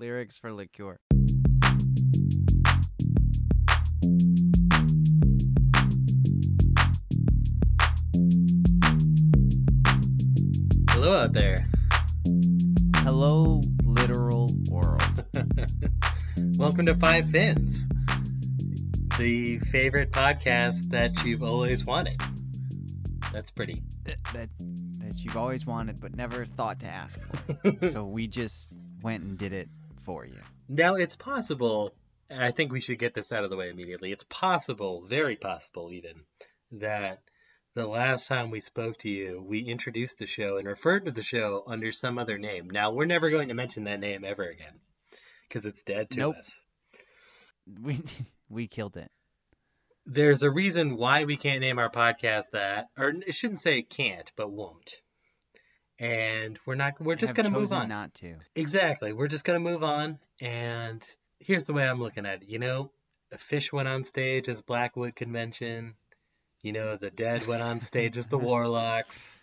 lyrics for liqueur. Hello out there. Hello, literal world. Welcome to Five Fins, the favorite podcast that you've always wanted. That's pretty. that, that you've always wanted but never thought to ask for. so we just went and did it for you. Now, it's possible, I think we should get this out of the way immediately. It's possible, very possible even, that the last time we spoke to you, we introduced the show and referred to the show under some other name. Now, we're never going to mention that name ever again because it's dead to Nope. us. We we killed it. There's a reason why we can't name our podcast that, or I shouldn't say can't, but won't. And we're not. We're just gonna move on. Not to. Exactly. We're just gonna move on. And here's the way I'm looking at it. You know, a Phish went on stage as Blackwood Convention. You know, the dead went on stage as the Warlocks.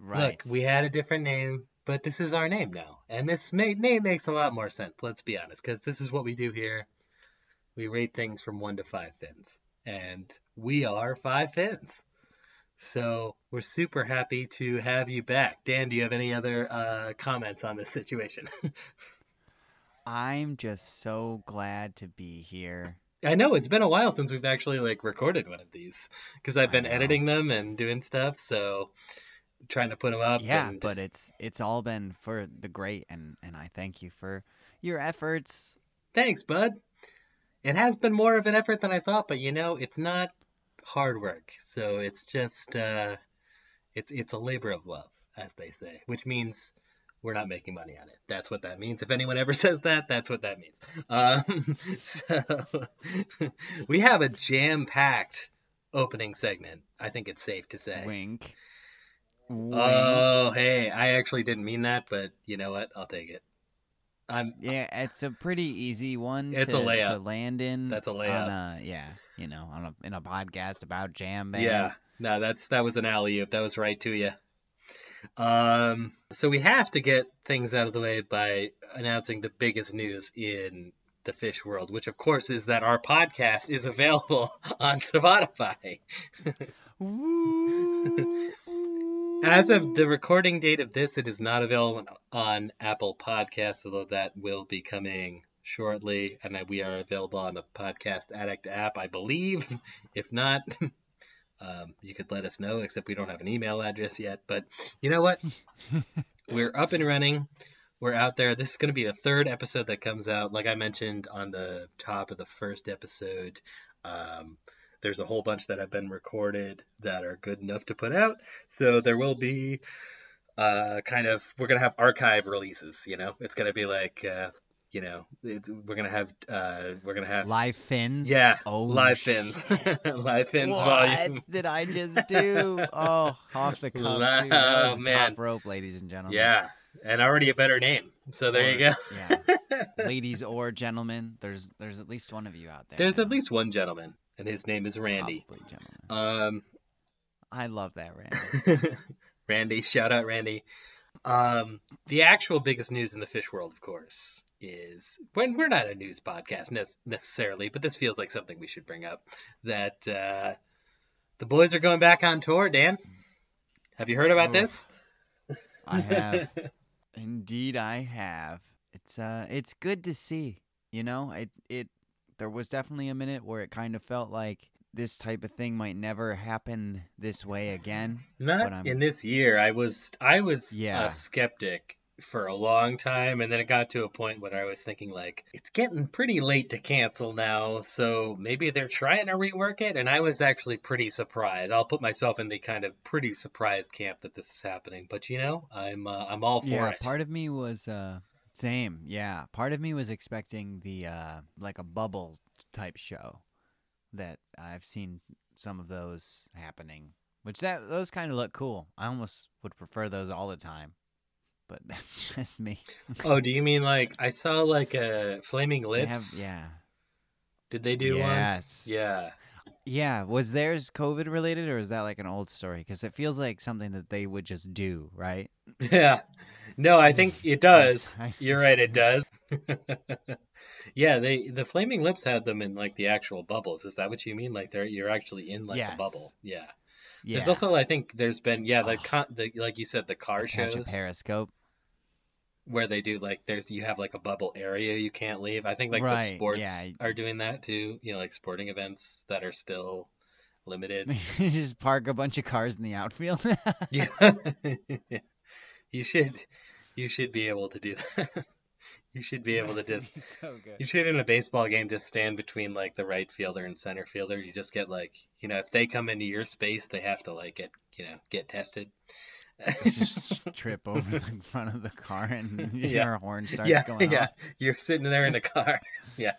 Right. Look, we had a different name, but this is our name now, and this ma- name makes a lot more sense. Let's be honest, because this is what we do here. We rate things from one to five fins, and we are five fins. So we're super happy to have you back. Dan, do you have any other uh, comments on this situation? I'm just so glad to be here. I know it's been a while since we've actually like recorded one of these because I've been editing them and doing stuff, so trying to put them up. yeah, and... but it's it's all been for the great and and I thank you for your efforts. Thanks, bud. It has been more of an effort than I thought, but you know, it's not hard work. So it's just uh it's it's a labor of love, as they say, which means we're not making money on it. That's what that means. If anyone ever says that, that's what that means. Um, so we have a jam-packed opening segment. I think it's safe to say. Wink. Wink. Oh, hey, I actually didn't mean that, but you know what? I'll take it. I'm Yeah, it's a pretty easy one It's to, a layup. to land in. That's a On layup. a, yeah, you know, on a in a podcast about jam band. Yeah, no, that's that was an alley oop. That was right to you. Um, so we have to get things out of the way by announcing the biggest news in the Phish world, which of course is that our podcast is available on Spotify. As of the recording date of this, it is not available on Apple Podcasts, although that will be coming shortly, and that we are available on the Podcast Addict app, I believe. If not, um, you could let us know, except we don't have an email address yet. But you know what? We're up and running. We're out there. This is going to be the third episode that comes out. Like I mentioned on the top of the first episode, um, there's a whole bunch that have been recorded that are good enough to put out. So there will be uh, kind of we're gonna have archive releases. You know, it's gonna be like uh, you know, it's, we're gonna have uh, we're gonna have Live fins. yeah Oh, live fins live fins what volume. did I just do? Oh, off the cuff. Wow, Dude. That was man. top rope, ladies and gentlemen. Yeah, and already a better name. So there you go. Yeah, ladies or gentlemen, there's there's at least one of you out there. There's at least one gentleman, and his name is Randy. Probably gentlemen. Um, I love that, Randy. Randy, shout out Randy. Um, the actual biggest news in the Phish world, of course, is when we're not a news podcast ne- necessarily, but this feels like something we should bring up. That uh, the boys are going back on tour. Dan, have you heard about Oof. this? I have. Indeed, I have. It's uh, it's good to see. You know, it it. There was definitely a minute where it kind of felt like this type of thing might never happen this way again. Not in this year. I was I was Yeah. a skeptic for a long time, and then it got to a point where I was thinking like it's getting pretty late to cancel now, so maybe they're trying to rework it. And I was actually pretty surprised. I'll put myself in the kind of pretty surprised camp that this is happening. But you know, I'm uh, I'm all for yeah, it. part of me was uh same. Yeah, part of me was expecting the uh like a bubble type show that I've seen some of those happening, which that those kind of look cool. I almost would prefer those all the time. But that's just me. oh, do you mean like I saw like a Flaming Lips? have yeah. Did they do yes. one? Yes. Yeah. Yeah, was theirs COVID related or is that like an old story? Because it feels like something that they would just do, right? Yeah. No, I think it does. You're right, it does. yeah, they the flaming lips had them in like the actual bubbles. Is that what you mean? Like they're you're actually in like yes. a bubble. Yeah. Yeah. There's also I think there's been yeah the, Oh. con- the like you said the car a shows periscope. Where they do like there's you have like a bubble area you can't leave. I think like the sports yeah. are doing that too. You know, like sporting events that are still limited. you just park a bunch of cars in the outfield. yeah. you should you should be able to do that. you should be able to just so good. You should in a baseball game just stand between like the right fielder and center fielder. You just get like you know if they come into your space, they have to like get you know get tested. Just trip over the front of the car and Yeah. your horn starts yeah, going yeah. off. You're sitting there in the car. Yeah.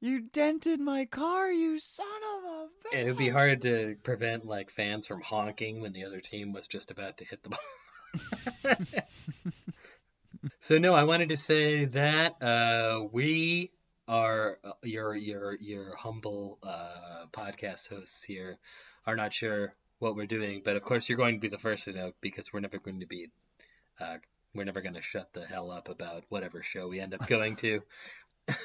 You dented my car, you son of a bitch. It would be hard to prevent like fans from honking when the other team was just about to hit the ball. so no, I wanted to say that uh, we are uh, your your your humble uh, podcast hosts here are not sure what we're doing, but of course you're going to be the first to know because we're never going to be uh, we're never going to shut the hell up about whatever show we end up going to.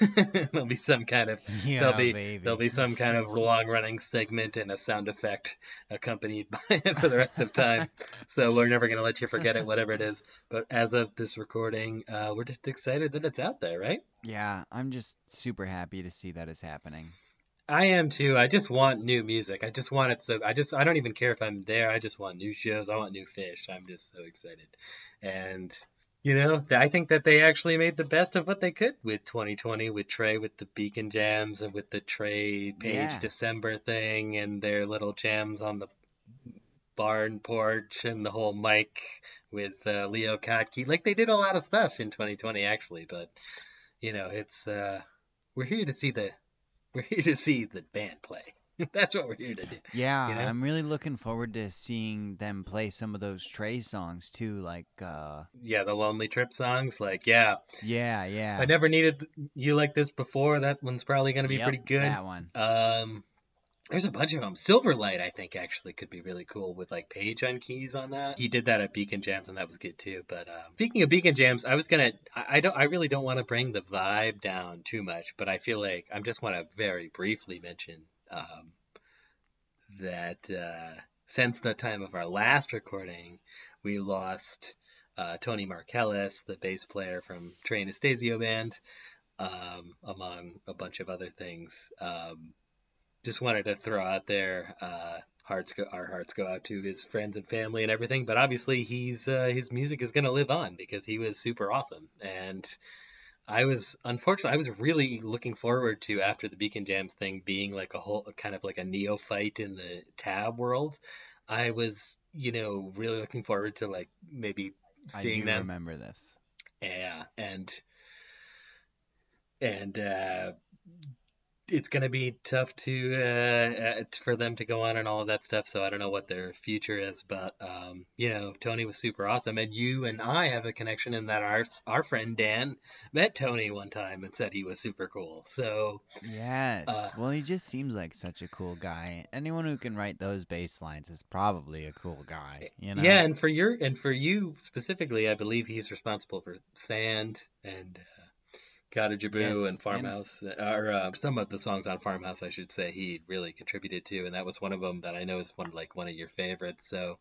There'll be some kind of Yeah, there'll be baby. there'll be some kind of long running segment and a sound effect accompanied by it for the rest of time. so we're never gonna let you forget it, whatever it is. But as of this recording, uh, we're just excited that it's out there, right? Yeah, I'm just super happy to see that is happening. I am too. I just want new music. I just want it so. I just. I don't even care if I'm there. I just want new shows. I want new Phish. I'm just so excited, and you know, I think that they actually made the best of what they could with 2020, with Trey, with the Beacon Jams, and with the Trey Page Yeah. December thing, and their little jams on the barn porch, and the whole Mike with uh, Leo Kottke. Like they did a lot of stuff in 2020, actually. But you know, it's uh, we're here to see the we're here to see the band play. That's what we're here to do. Yeah, You know? I'm really looking forward to seeing them play some of those Trey songs too. Like, uh, Yeah, the Lonely Trip songs, like yeah, yeah, yeah. I never needed you like this before. That one's probably gonna be Yep, pretty good. That one. Um, there's a bunch of them. Silverlight, I think, actually could be really cool with like Page on keys on that. He did that at Beacon Jams, and that was good too. But um, speaking of Beacon Jams, I was gonna, I, I don't, I really don't want to bring the vibe down too much, but I feel like I just want to very briefly mention um, that uh, since the time of our last recording, we lost uh, Tony Markellis, the bass player from Trey Anastasio band, um, among a bunch of other things. Um, just wanted to throw out there, uh, hearts go, our hearts go out to his friends and family and everything. But obviously, he's uh, his music is going to live on because he was super awesome. And I was unfortunately, I was really looking forward to after the Beacon Jams thing being like a whole kind of like a neophyte in the tab world. I was, you know, really looking forward to like maybe I seeing do them remember this. yeah, and and uh, it's gonna be tough to uh, uh, for them to go on and all of that stuff. So I don't know what their future is, but um, you know, Tony was super awesome, and you and I have a connection in that our our friend Dan met Tony one time and said he was super cool. So Yes. Uh, well, he just seems like such a cool guy. Anyone who can write those bass lines is probably a cool guy. You know. yeah, and for your and for you specifically, I believe he's responsible for Sand and. Uh, Gotta Jibboo Yes, and and- Farmhouse, or uh, some of the songs on Farmhouse, I should say, he really contributed to, and that was one of them that I know is one like one of your favorites. So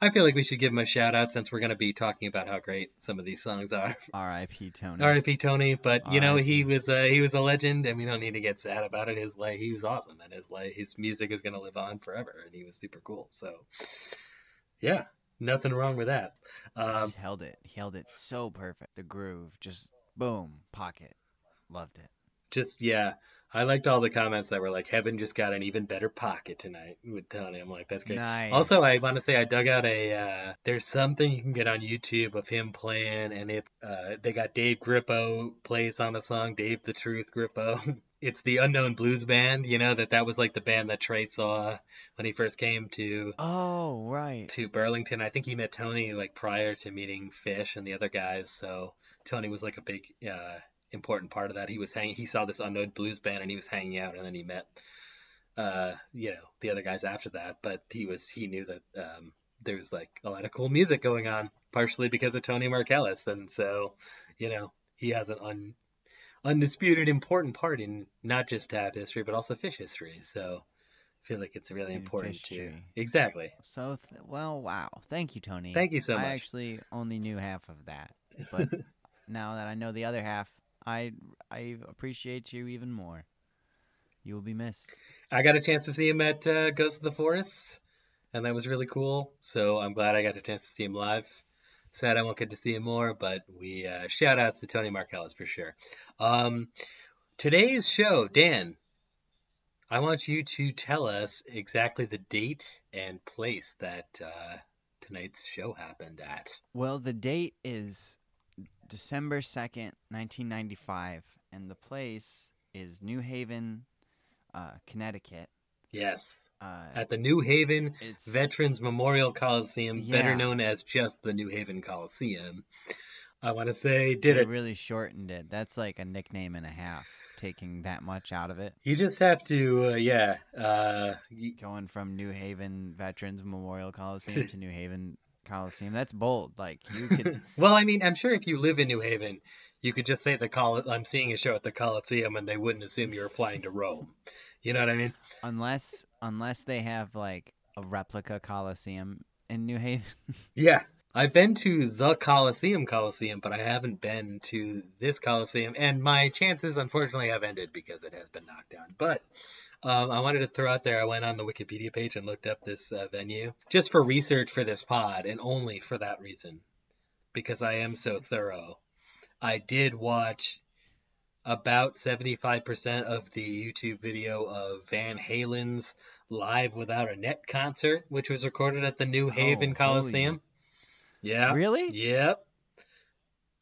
I feel like we should give him a shout out since we're going to be talking about how great some of these songs are. R.I.P. Tony. R.I.P. Tony, but you know he was uh, he was a legend, and we don't need to get sad about it. His like he was awesome, and his like his music is going to live on forever, and he was super cool. So yeah, nothing wrong with that. He Um, just held it. He held it so perfect. The groove, just boom, pocket. Loved it. just yeah i liked all the comments that were like heaven just got an even better pocket tonight with tony i'm like that's great Nice. also i want to say i dug out a uh, there's something you can get on youtube of him playing and it's uh, they got dave grippo plays on the song dave the truth grippo it's the unknown blues band you know that that was like the band that trey saw when he first came to Oh right. to Burlington. I think he met Tony like prior to meeting Fish and the other guys. So Tony was like a big uh, important part of that. He was hanging. He saw this unknown blues band and he was hanging out, and then he met uh, you know the other guys after that. But he was he knew that um, there was like a lot of cool music going on, partially because of Tony Markellis, and so you know he has an un, undisputed important part in not just tab history but also Phish history. So I feel like it's really important to exactly. So, th- well, wow. Thank you, Tony. Thank you so much. I actually only knew half of that, but now that I know the other half, I I appreciate you even more. You will be missed. I got a chance to see him at uh, Ghost of the Forest, and that was really cool. So I'm glad I got a chance to see him live. Sad I won't get to see him more, but we uh, shout outs to Tony Markellis for sure. Um, today's show, Dan, I want you to tell us exactly the date and place that uh, tonight's show happened at. Well, the date is December 2nd, 1995, and the place is New Haven, uh, Connecticut. Yes, Uh, at the New Haven Veterans Memorial Coliseum, better known as just the New Haven Coliseum. I want to say, did they it. really shortened it. That's like a nickname and a half, taking that much out of it. You just have to, uh, yeah. Uh, Going from New Haven Veterans Memorial Coliseum to New Haven Coliseum. That's bold. Like you could well, I mean, I'm sure if you live in New Haven, you could just say the Col- I'm seeing a show at the Coliseum, and they wouldn't assume you were flying to Rome. You know what I mean? unless unless they have like a replica Coliseum in New Haven. Yeah. I've been to the Coliseum Coliseum, but I haven't been to this Coliseum, and my chances, unfortunately, have ended because it has been knocked down. But um, I wanted to throw out there, I went on the Wikipedia page and looked up this uh, venue just for research for this pod, and only for that reason, because I am so thorough. I did watch about 75% of the YouTube video of Van Halen's Live Without a Net concert, which was recorded at the New Haven holy. Coliseum. Yeah. Really? Yep.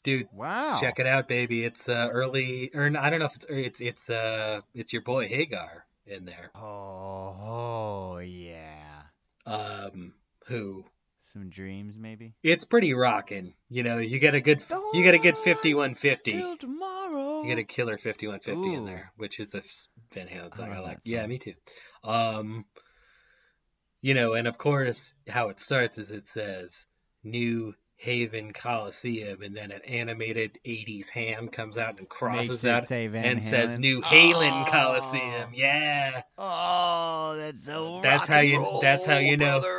Dude, Wow. check it out, baby. It's uh, early, or I don't know if it's it's it's uh it's your boy Hagar in there. Oh, oh yeah. Um, who Some dreams maybe. it's pretty rocking. You know, you get a good you get a good fifty one fifty. Tomorrow. You get a killer 5150 in there, which is a Van Halen song I I, like. Yeah, me too. Um, you know, and of course, how it starts is it says New Haven Coliseum, and then an animated 80s hand comes out and crosses Makes out it say and says New Halen Oh. Coliseum. Yeah. Oh, that's so. That's rock how and you- that's how you know.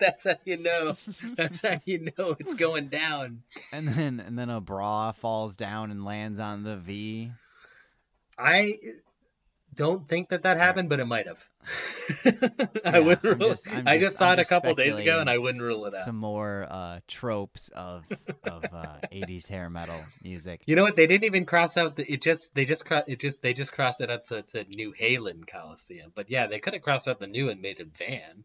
That's how you know. That's how you know it's going down. and then and then a bra falls down and lands on the V. I don't think that that happened, but it might have. I Yeah, wouldn't I'm rule. just- I'm I just- just saw I'm it a couple days ago, and I wouldn't rule it out. Some more uh, tropes of of uh, 80s hair metal music. You know what? They didn't even cross out the. It just they just it just they just crossed it out so it said New Halen Coliseum. But yeah, they could have crossed out the new and made it Van.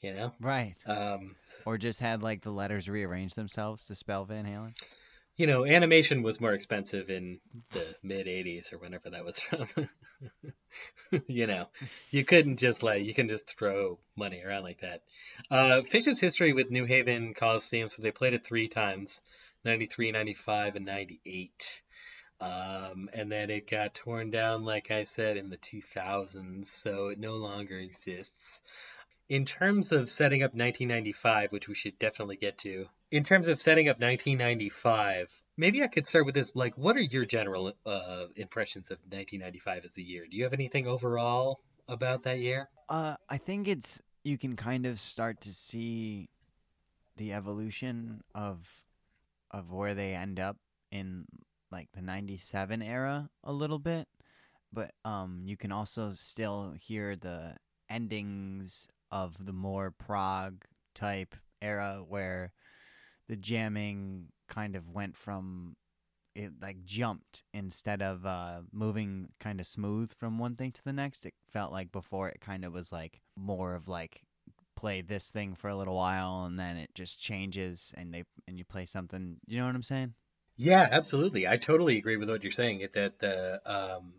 You know. Right. Um, Or just had like the letters rearrange themselves to spell Van Halen. You know, animation was more expensive in the mid '80s or whenever that was from. you know, you couldn't just like you can just throw money around like that. Uh, Phish's history with New Haven Coliseum, so they played it three times: 93, 95, and 98. Um, and then it got torn down, like I said, in the 2000s, so it no longer exists. In terms of setting up 1995, which we should definitely get to, in terms of setting up 1995, maybe I could start with this. Like, what are your general uh, impressions of 1995 as a year? Do you have anything overall about that year? Uh, I think it's you can kind of start to see the evolution of of where they end up in like the 97 era a little bit but um you can also still hear the endings of the more prog type era where the jamming kind of went from it like jumped instead of uh moving kind of smooth from one thing to the next it felt like before it kind of was like more of like play this thing for a little while and then it just changes and they and you play something you know what i'm saying Yeah, absolutely. I totally agree with what you're saying. That the um,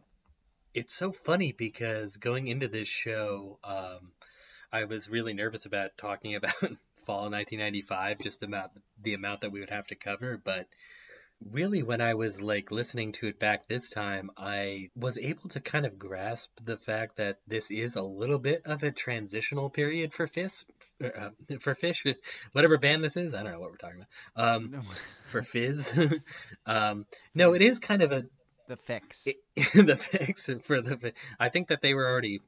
it's so funny because going into this show, um, I was really nervous about talking about fall 1995, just about the amount that we would have to cover. But really when I was like listening to it back this time, I was able to kind of grasp the fact that this is a little bit of a transitional period for Phish, uh, for Phish, whatever band this is. I don't know what we're talking about. Um, No. for Fizz. um, no, it is kind of a the fix. the fix for the. I think that they were already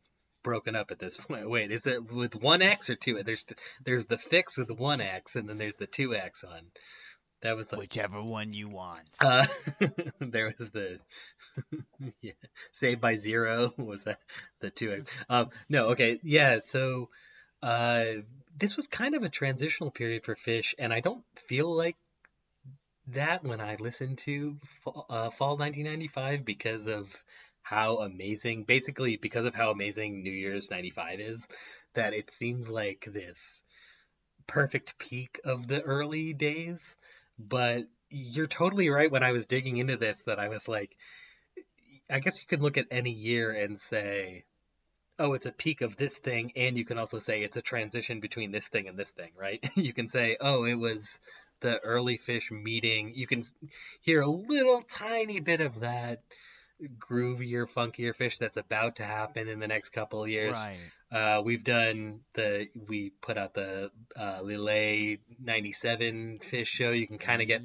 broken up at this point. Wait, is it with one X or two? There's there's the fix with one X, and then there's the two X on. That was the Whichever one you want. uh, there was the yeah, Saved by Zero was that the two X. Um, no, okay, yeah. So uh, this was kind of a transitional period for Phish, and I don't feel like that when I listen to uh, Fall 1995 because of how amazing, basically because of how amazing New Year's 95 is, that it seems like this perfect peak of the early days. But you're totally right when I was digging into this that I was like, I guess you could look at any year and say, oh, it's a peak of this thing, and you can also say it's a transition between this thing and this thing, right? you can say, oh, it was the early Phish meeting. You can hear a little tiny bit of that groovier, funkier Phish that's about to happen in the next couple of years. Right. Uh, we've done the we put out the uh, Lille '97 Phish show. You can kind of get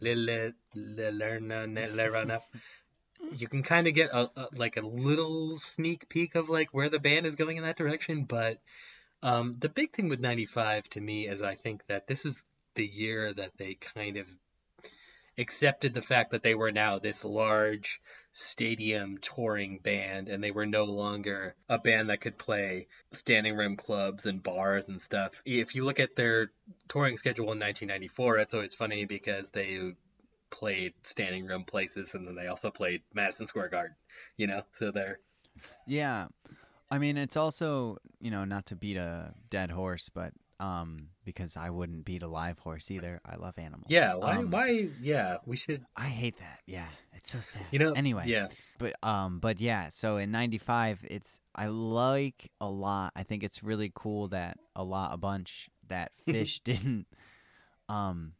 Lille Lille You can kind of get a, a like a little sneak peek of like where the band is going in that direction. But um, the big thing with '95 to me is I think that this is the year that they kind of accepted the fact that they were now this large stadium touring band and they were no longer a band that could play standing room clubs and bars and stuff. If you look at their touring schedule in 1994, it's always funny because they played standing room places and then they also played Madison Square Garden, you know? So they're Yeah. I mean, it's also, you know, not to beat a dead horse, but um because I wouldn't beat a live horse either. I love animals. yeah, why Um, why yeah, we should I hate that. Yeah. It's so sad. you know Anyway. yeah. But um but yeah, so in 95 it's I like a lot. I think it's really cool that a lot a bunch that Phish didn't um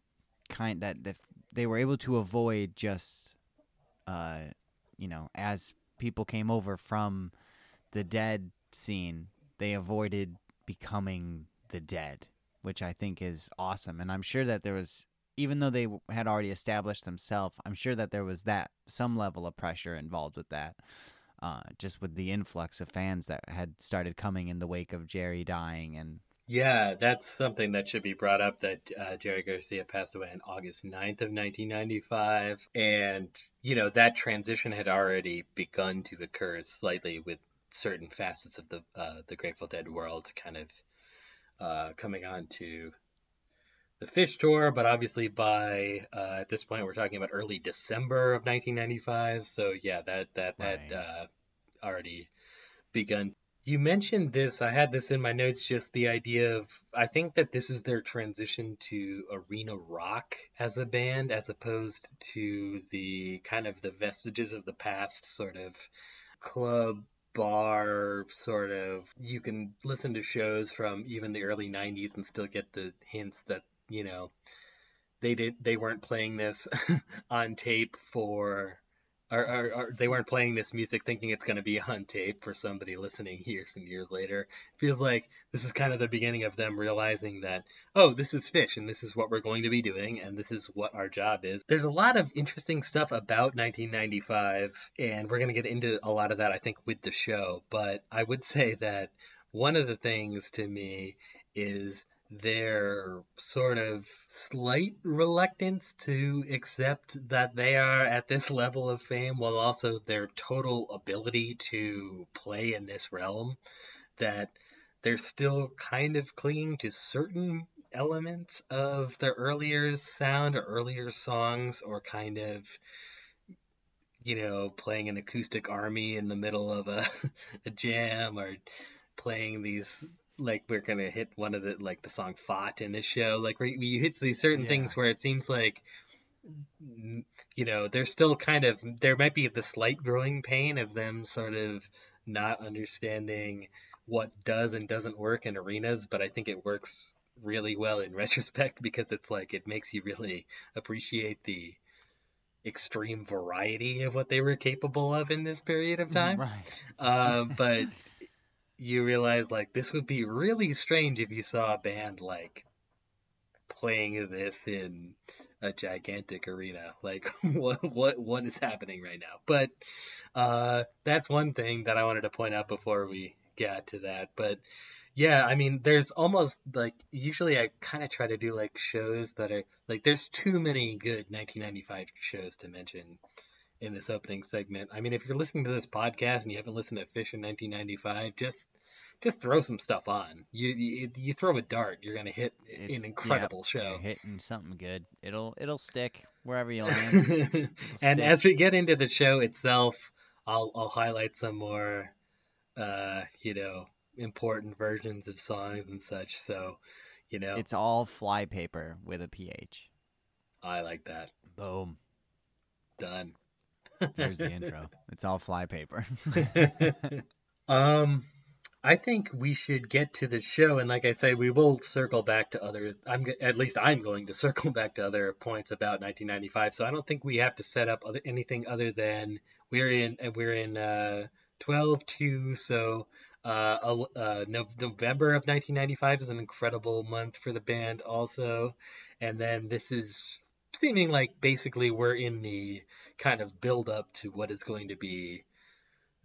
kind that that they were able to avoid just uh you know, as people came over from the dead scene, they avoided becoming the dead, which I think is awesome. And I'm sure that there was even though they had already established themselves, I'm sure that there was that some level of pressure involved with that. Uh, just with the influx of fans that had started coming in the wake of Jerry dying, and Yeah, that's something that should be brought up that uh, Jerry Garcia passed away on August 9th of 1995 and you know that transition had already begun to occur slightly with certain facets of the uh, the Grateful Dead world kind of uh, coming on to the Phish tour, but obviously by uh, at this point we're talking about early December of 1995. So yeah, that that had uh, already begun. You mentioned this. I had this in my notes. Just the idea of I think that this is their transition to arena rock as a band, as opposed to the kind of the vestiges of the past, sort of club bar sort of you can listen to shows from even the early 90s and still get the hints that you know they did they weren't playing this on tape for or, or, or they weren't playing this music thinking it's going to be on tape for somebody listening years and years later. Feels like this is kind of the beginning of them realizing that oh this is Phish and this is what we're going to be doing and this is what our job is. There's a lot of interesting stuff about 1995 and we're going to get into a lot of that i think with the show. But i would say that one of the things to me is their sort of slight reluctance to accept that they are at this level of fame while also their total ability to play in this realm that they're still kind of clinging to certain elements of their earlier sound or earlier songs or kind of you know playing an acoustic army in the middle of a, a jam or playing these like we're gonna hit one of the like the song "Faht" in this show. Like where you hit these certain Yeah. things where it seems like mm, you know there's still kind of there might be the slight growing pain of them sort of not understanding what does and doesn't work in arenas, but I think it works really well in retrospect because it's like it makes you really appreciate the extreme variety of what they were capable of in this period of time. Right. Uh, but you realize like this would be really strange if you saw a band like playing this in a gigantic arena. Like what what what is happening right now? But uh, that's one thing that I wanted to point out before we get to that. But yeah, I mean, there's almost like usually I kind of try to do like shows that are like there's too many good 1995 shows to mention in this opening segment. I mean, if you're listening to this podcast and you haven't listened to Phish in 1995, just just throw some stuff on. You you, you throw a dart, you're gonna hit It's- an incredible yeah, show. you're hitting something good. It'll it'll stick wherever you land. And stick. as we get into the show itself, I'll I'll highlight some more, uh, you know, important versions of songs and such. So, you know, it's all flypaper with a ph. I like that. Boom. Done. There's the intro. It's all flypaper. um, I think we should get to the show, and like I say, we will circle back to other. I'm at least I'm going to circle back to other points about 1995. So I don't think we have to set up other, anything other than we're in uh, we're in uh 12 2 so uh, uh Nov- November of 1995 is an incredible month for the band also and then this is seeming like basically we're in the kind of build up to what is going to be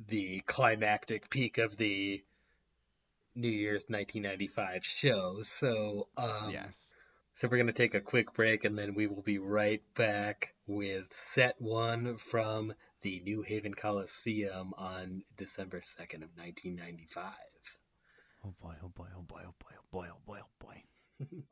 the climactic peak of the New Year's 1995 show. So, um, yes. so we're going to take a quick break and then we will be right back with set one from the New Haven Coliseum on December 2nd of 1995. Oh boy, oh boy, oh boy, oh boy, oh boy, oh boy, oh boy.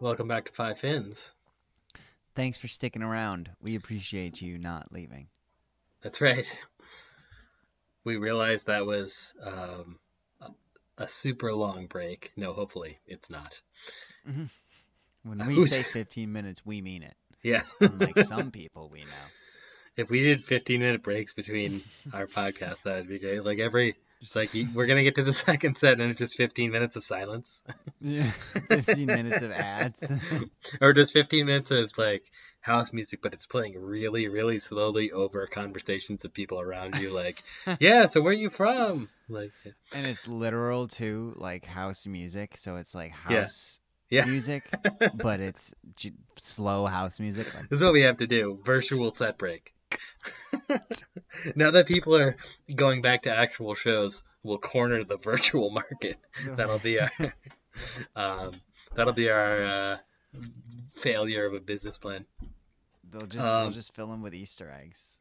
Welcome back to Five Fins. Thanks for sticking around. We appreciate you not leaving. That's right. We realized that was um, a, a super long break. No, hopefully it's not. When Uh, we say 15 minutes, we mean it. Yeah. Unlike some people we know. if we did 15 minute breaks between our podcasts, that would be great. Like every, it's like we're gonna get to the second set and it's just 15 minutes of silence, Yeah, 15 minutes of ads. or just 15 minutes of like house music, but it's playing really, really slowly over conversations of people around you. Like, yeah, so where are you from? Like, and it's literal too, like house music. So it's like house yeah, music, but it's j- slow house music. Like, this is what we have to do: virtual set break. now that people are going back to actual shows, we'll corner the virtual market. That'll be our um, that'll be our uh, failure of a business plan. They'll just we'll Um, just fill them with Easter eggs.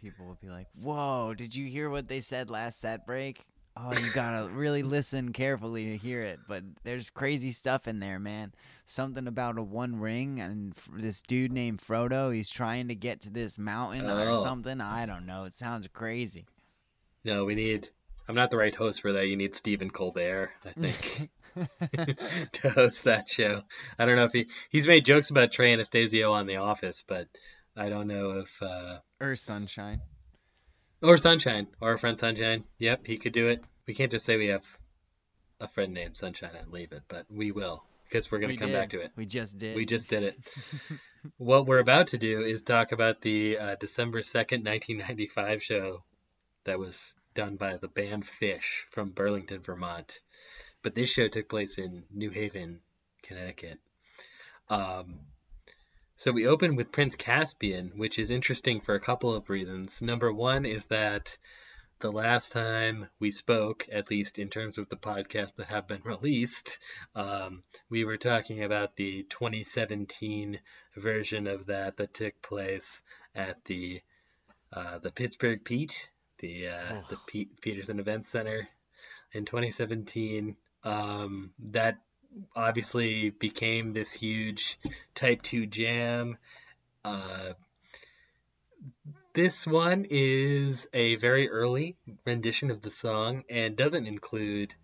People will be like, "Whoa, did you hear what they said last set break? Oh, you gotta really listen carefully to hear it. But there's crazy stuff in there, man. Something about a one ring and f- this dude named Frodo. He's trying to get to this mountain or Oh. something. I don't know. It sounds crazy. No, we need. I'm not the right host for that. You need Stephen Colbert, I think, to host that show. I don't know if he he's made jokes about Trey Anastasio on The Office, but I don't know if uh, or sunshine. Or Sunshine or our friend Sunshine. Yep, he could do it. We can't just say we have a friend named Sunshine and leave it, but we will because we're gonna We come did. back to it. We just did. We just did it. what we're about to do is talk about the uh, December 2nd, 1995 show that was done by the band Phish from Burlington, Vermont. But this show took place in New Haven, Connecticut. Um, So we open with Prince Caspian, which is interesting for a couple of reasons. Number one is that the last time we spoke, at least in terms of the podcast that have been released, um, we were talking about the 2017 version of that that took place at the uh, the Pittsburgh Pete, the uh, Oh. the Pete Petersen Event Center in 2017. Um, that obviously became this huge Type 2 jam. Uh, this one is a very early rendition of the song and doesn't include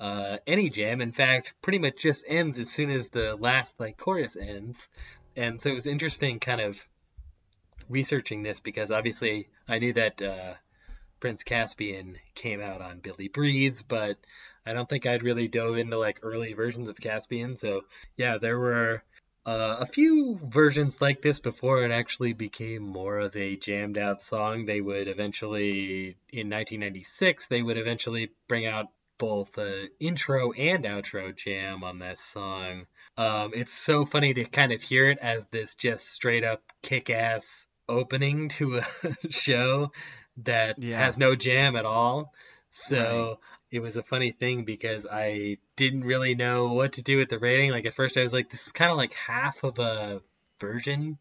uh, any jam. In fact, pretty much just ends as soon as the last like chorus ends. And so it was interesting, kind of researching this because obviously I knew that uh, Prince Caspian came out on Billy Breathes, but I don't think I'd really dove into like early versions of Caspian. So yeah, there were uh, a few versions like this before it actually became more of a jammed out song. They would eventually, in 1996, they would eventually bring out both the intro and outro jam on this song. Um, it's so funny to kind of hear it as this just straight up kick ass opening to a show that Yeah. has no jam at all. So. It was a funny thing because I didn't really know what to do with the rating. Like at first I was like, this is kind of like half of a version.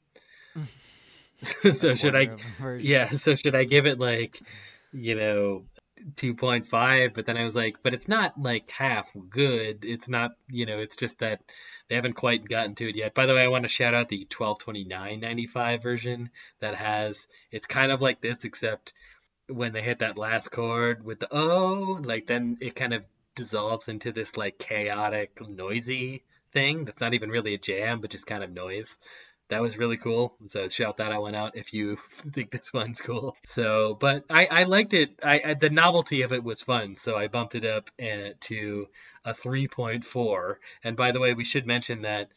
so should I? Quarter of a version. Yeah. So should I give it like, you know, 2.5? But then I was like, but it's not like half good. It's not, you know, it's just that they haven't quite gotten to it yet. By the way, I want to shout out the 1229.95 version that has. It's kind of like this, except when they hit that last chord with the oh, like then it kind of dissolves into this like chaotic, noisy thing that's not even really a jam, but just kind of noise. That was really cool. So shout that I went out if you think this one's cool. So, but I, I liked it. I, I the novelty of it was fun. So I bumped it up uh, to a 3.4. And by the way, we should mention that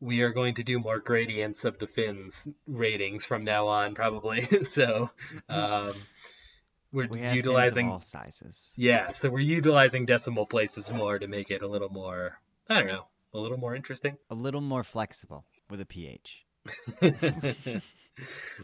we are going to do more gradients of the fins ratings from now on, probably. so, um, we're We utilizing all sizes. yeah, so we're utilizing decimal places more to make it a little more, I don't know, a little more interesting. A little more flexible with a pH.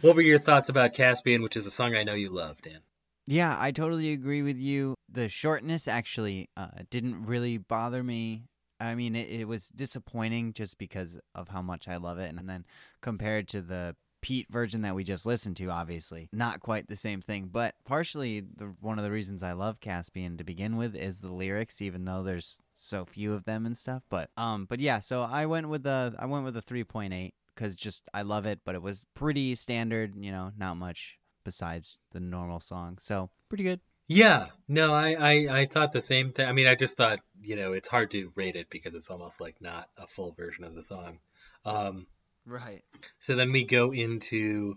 what were your thoughts about Caspian, which is a song I know you love, Dan? Yeah, I totally agree with you. The shortness actually uh, didn't really bother me. I mean, it, it was disappointing just because of how much I love it. And then compared to the Pete version that we just listened to, obviously, not quite the same thing. But partially, the, one of the reasons I love Caspian to begin with is the lyrics, even though there's so few of them and stuff. But um, but yeah, so I went with the I went with a three point eight because just I love it, but it was pretty standard. You know, not much besides the normal song. So pretty good. Yeah, no, I, I, I thought the same thing. I mean, I just thought, you know, it's hard to rate it because it's almost like not a full version of the song. Um, Right. so then we go into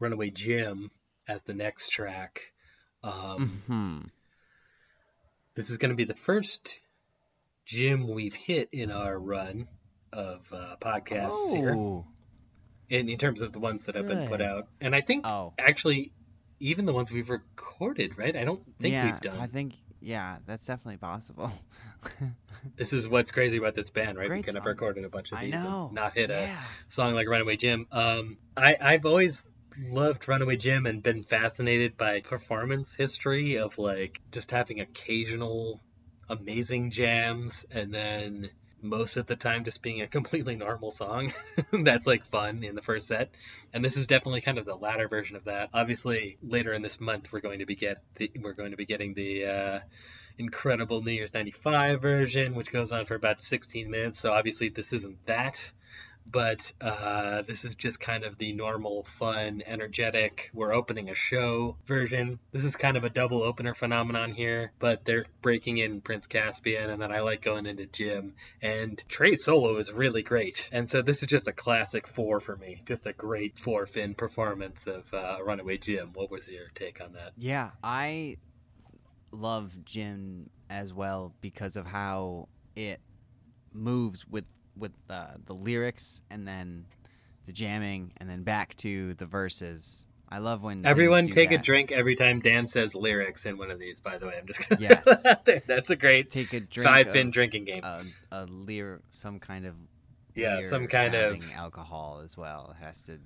Runaway Jim as the next track. Um, hmm This is going to be the first Jim we've hit in our run of uh, podcasts here, Oh. in, in terms of the ones that have been put out. And I think Oh. actually, even the ones we've recorded, right? I don't think yeah, we've done. I think yeah, that's definitely possible. This is what's crazy about this band, right? we Great could have recorded a bunch of these and not hit a song like Runaway Jim. Um, I, I've always loved Runaway Jim and been fascinated by performance history of like just having occasional amazing jams and then most of the time just being a completely normal song. That's like fun in the first set. And this is definitely kind of the latter version of that. Obviously later in this month we're going to be get the, we're going to be getting the uh, incredible new year's 95 version which goes on for about 16 minutes. So obviously this isn't that but uh, this is just kind of the normal, fun, energetic, we're opening a show version. This is kind of a double opener phenomenon here, but they're breaking in Prince Caspian, and then I like going into Jim. And Trey solo is really great. And so this is just a classic four for me, just a great four fin performance of uh, Runaway Jim. What was your take on that? Yeah, I love Jim as well because of how it moves with with uh, the lyrics and then the jamming and then back to the verses. I love when Everyone take a drink every time Dan says lyrics in one of these, by the way. I'm just gonna Yes. That's a great Take a drink five fin drinking game. a, a lyr- some kind of Yeah, some kind of alcohol as well. It has to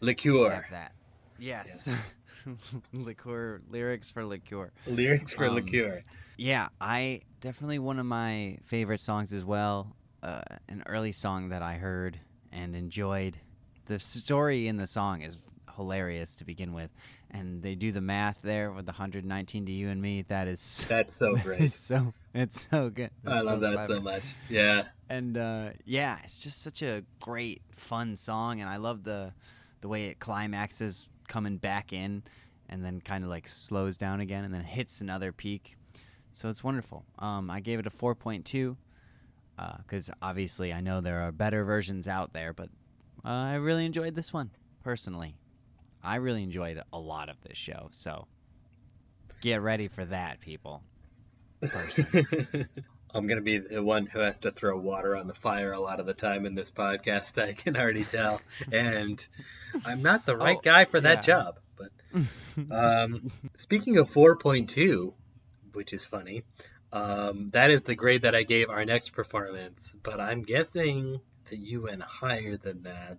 liqueur. have that. Yes. liqueur lyrics for liqueur. Lyrics for Um, liqueur. Yeah, I definitely one of my favorite songs as well uh, an early song that I heard and enjoyed. The story in the song is hilarious to begin with, and they do the math there with the 119 to you and me. That is so, that's so great. So it's so good. That's I love so that clever. so much. Yeah. And uh, yeah, it's just such a great, fun song, and I love the the way it climaxes, coming back in, and then kind of like slows down again, and then hits another peak. So it's wonderful. Um, I gave it a 4.2 because uh, obviously I know there are better versions out there, but uh, I really enjoyed this one personally. I really enjoyed a lot of this show, so get ready for that, people. I'm gonna be the one who has to throw water on the fire a lot of the time in this podcast. I can already tell, and I'm not the right oh, guy for that yeah. job. But um, speaking of 4.2, which is funny, um, that is the grade that I gave our next performance. But I'm guessing that you went higher than that.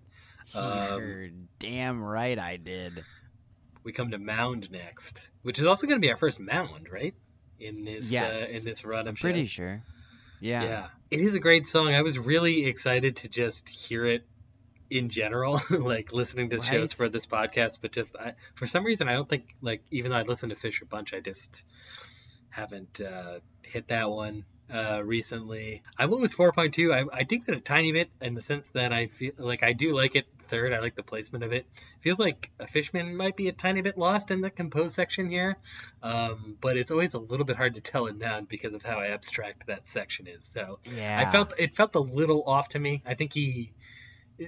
Um, You're damn right I did. we come to Mound next, which is also going to be our first Mound, right? In this Yes. uh, in this run I'm pretty shows. sure. Yeah. Yeah. It is a great song. I was really excited to just hear it in general, like listening to shows for this podcast, but just I, for some reason I don't think like even though I listened to Phish a bunch, I just haven't uh, hit that one uh, recently. I went with 4.2. I, I dig it a tiny bit in the sense that I feel like I do like it third. I like the placement of it. Feels like a Fishman might be a tiny bit lost in the compose section here, um, but it's always a little bit hard to tell in Mound because of how abstract that section is. So Yeah. I felt it felt a little off to me. I think he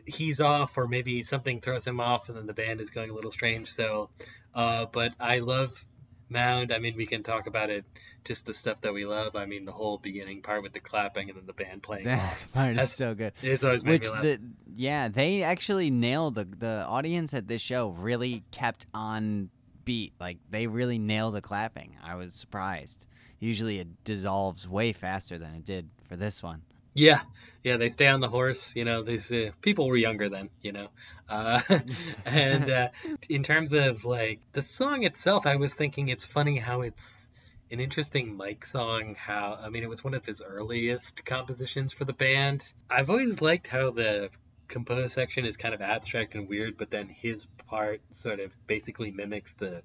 he's off, or maybe something throws him off, and then the band is going a little strange. So, uh, but I love Mound. I mean, we can talk about it, just the stuff that we love. I mean, the whole beginning part with the clapping and then the band playing that off. part is That's- so good. It's always Which the yeah, they actually nailed the the audience at this show really kept on beat. Like they really nailed the clapping. I was surprised. Usually it dissolves way faster than it did for this one. Yeah, yeah, they stay on the horse. You know, these uh, people were younger then. You know, uh, and uh, in terms of like the song itself, I was thinking it's funny how it's an interesting Mike song. How I mean, it was one of his earliest compositions for the band. I've always liked how the compose section is kind of abstract and weird, but then his part sort of basically mimics the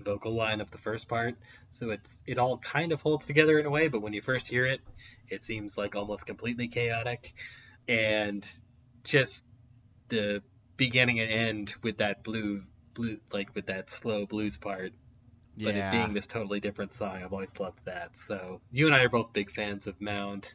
vocal line of the first part. So it it all kind of holds together in a way, but when you first hear it, it seems like almost completely chaotic. And just the beginning and end with that blue blue like with that slow blues part, but it being this totally different song, I've always loved that. So you and I are both big fans of Mound.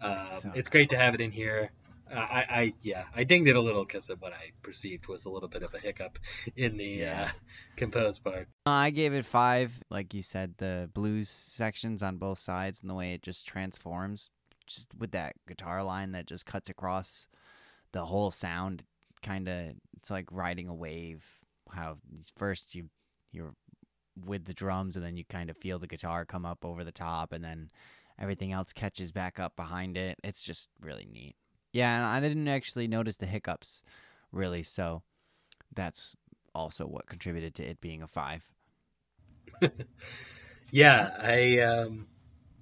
Um, so it's great to have it in here. Uh, I, I yeah, I dinged it a little because of what I perceived was a little bit of a hiccup in the Yeah. uh, composed part. I gave it five. Like you said, the blues sections on both sides and the way it just transforms, just with that guitar line that just cuts across the whole sound. Kind of, it's like riding a wave. How first you you're with the drums and then you kind of feel the guitar come up over the top and then everything else catches back up behind it. It's just really neat. Yeah, and I didn't actually notice the hiccups really, so that's also what contributed to it being a five. Yeah, I um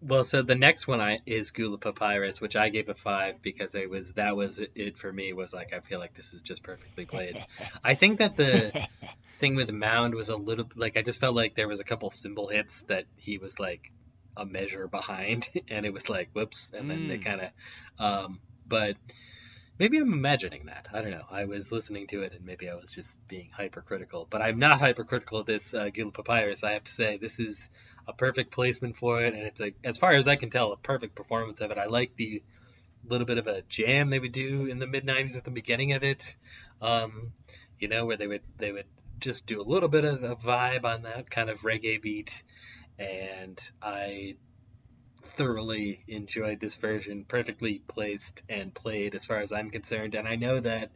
well so the next one I is Guelah Papyrus, which I gave a five because it was that was it for me was like I feel like this is just perfectly played. I think that the thing with Mound was a little like I just felt like there was a couple cymbal hits that he was like a measure behind and it was like whoops and then they Mm. kind of um but maybe I'm imagining that. I don't know. I was listening to it and maybe I was just being hypercritical, but I'm not hypercritical of this uh, Guelah Papyrus. I have to say this is a perfect placement for it, and it's a, as far as I can tell, a perfect performance of it. I like the little bit of a jam they would do in the mid '90s at the beginning of it, um, you know, where they would they would just do a little bit of a vibe on that kind of reggae beat, and I thoroughly enjoyed this version, perfectly placed and played as far as I'm concerned. And I know that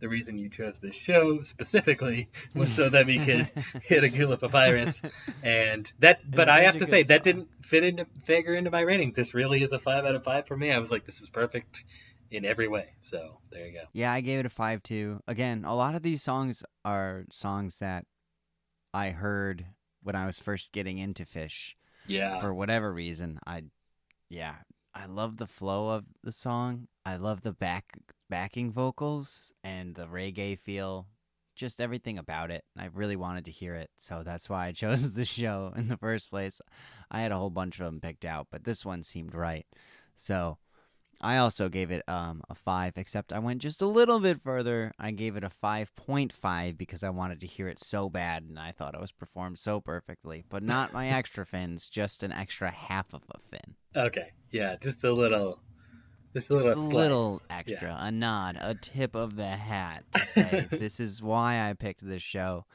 the reason you chose this show specifically was so that we could hit a Guelah Papyrus. And that, but I have to say, good that didn't fit into figure into my ratings. This really is a five out of five for me. I was like, this is perfect in every way. So there you go. Yeah, I gave it a five too. Again, a lot of these songs are songs that I heard when I was first getting into Phish. Yeah. For whatever reason, I, yeah, I love the flow of the song. I love the back backing vocals and the reggae feel. Just everything about it. I really wanted to hear it, so that's why I chose the show in the first place. I had a whole bunch of them picked out, but this one seemed right. So I also gave it um, a 5, except I went just a little bit further. I gave it a 5.5 because I wanted to hear it so bad and I thought it was performed so perfectly. But not my extra fins, just an extra half of a fin. Okay. Yeah, just a little. Just a Just a little. little extra, a nod, a tip of the hat to say, this is why I picked this show,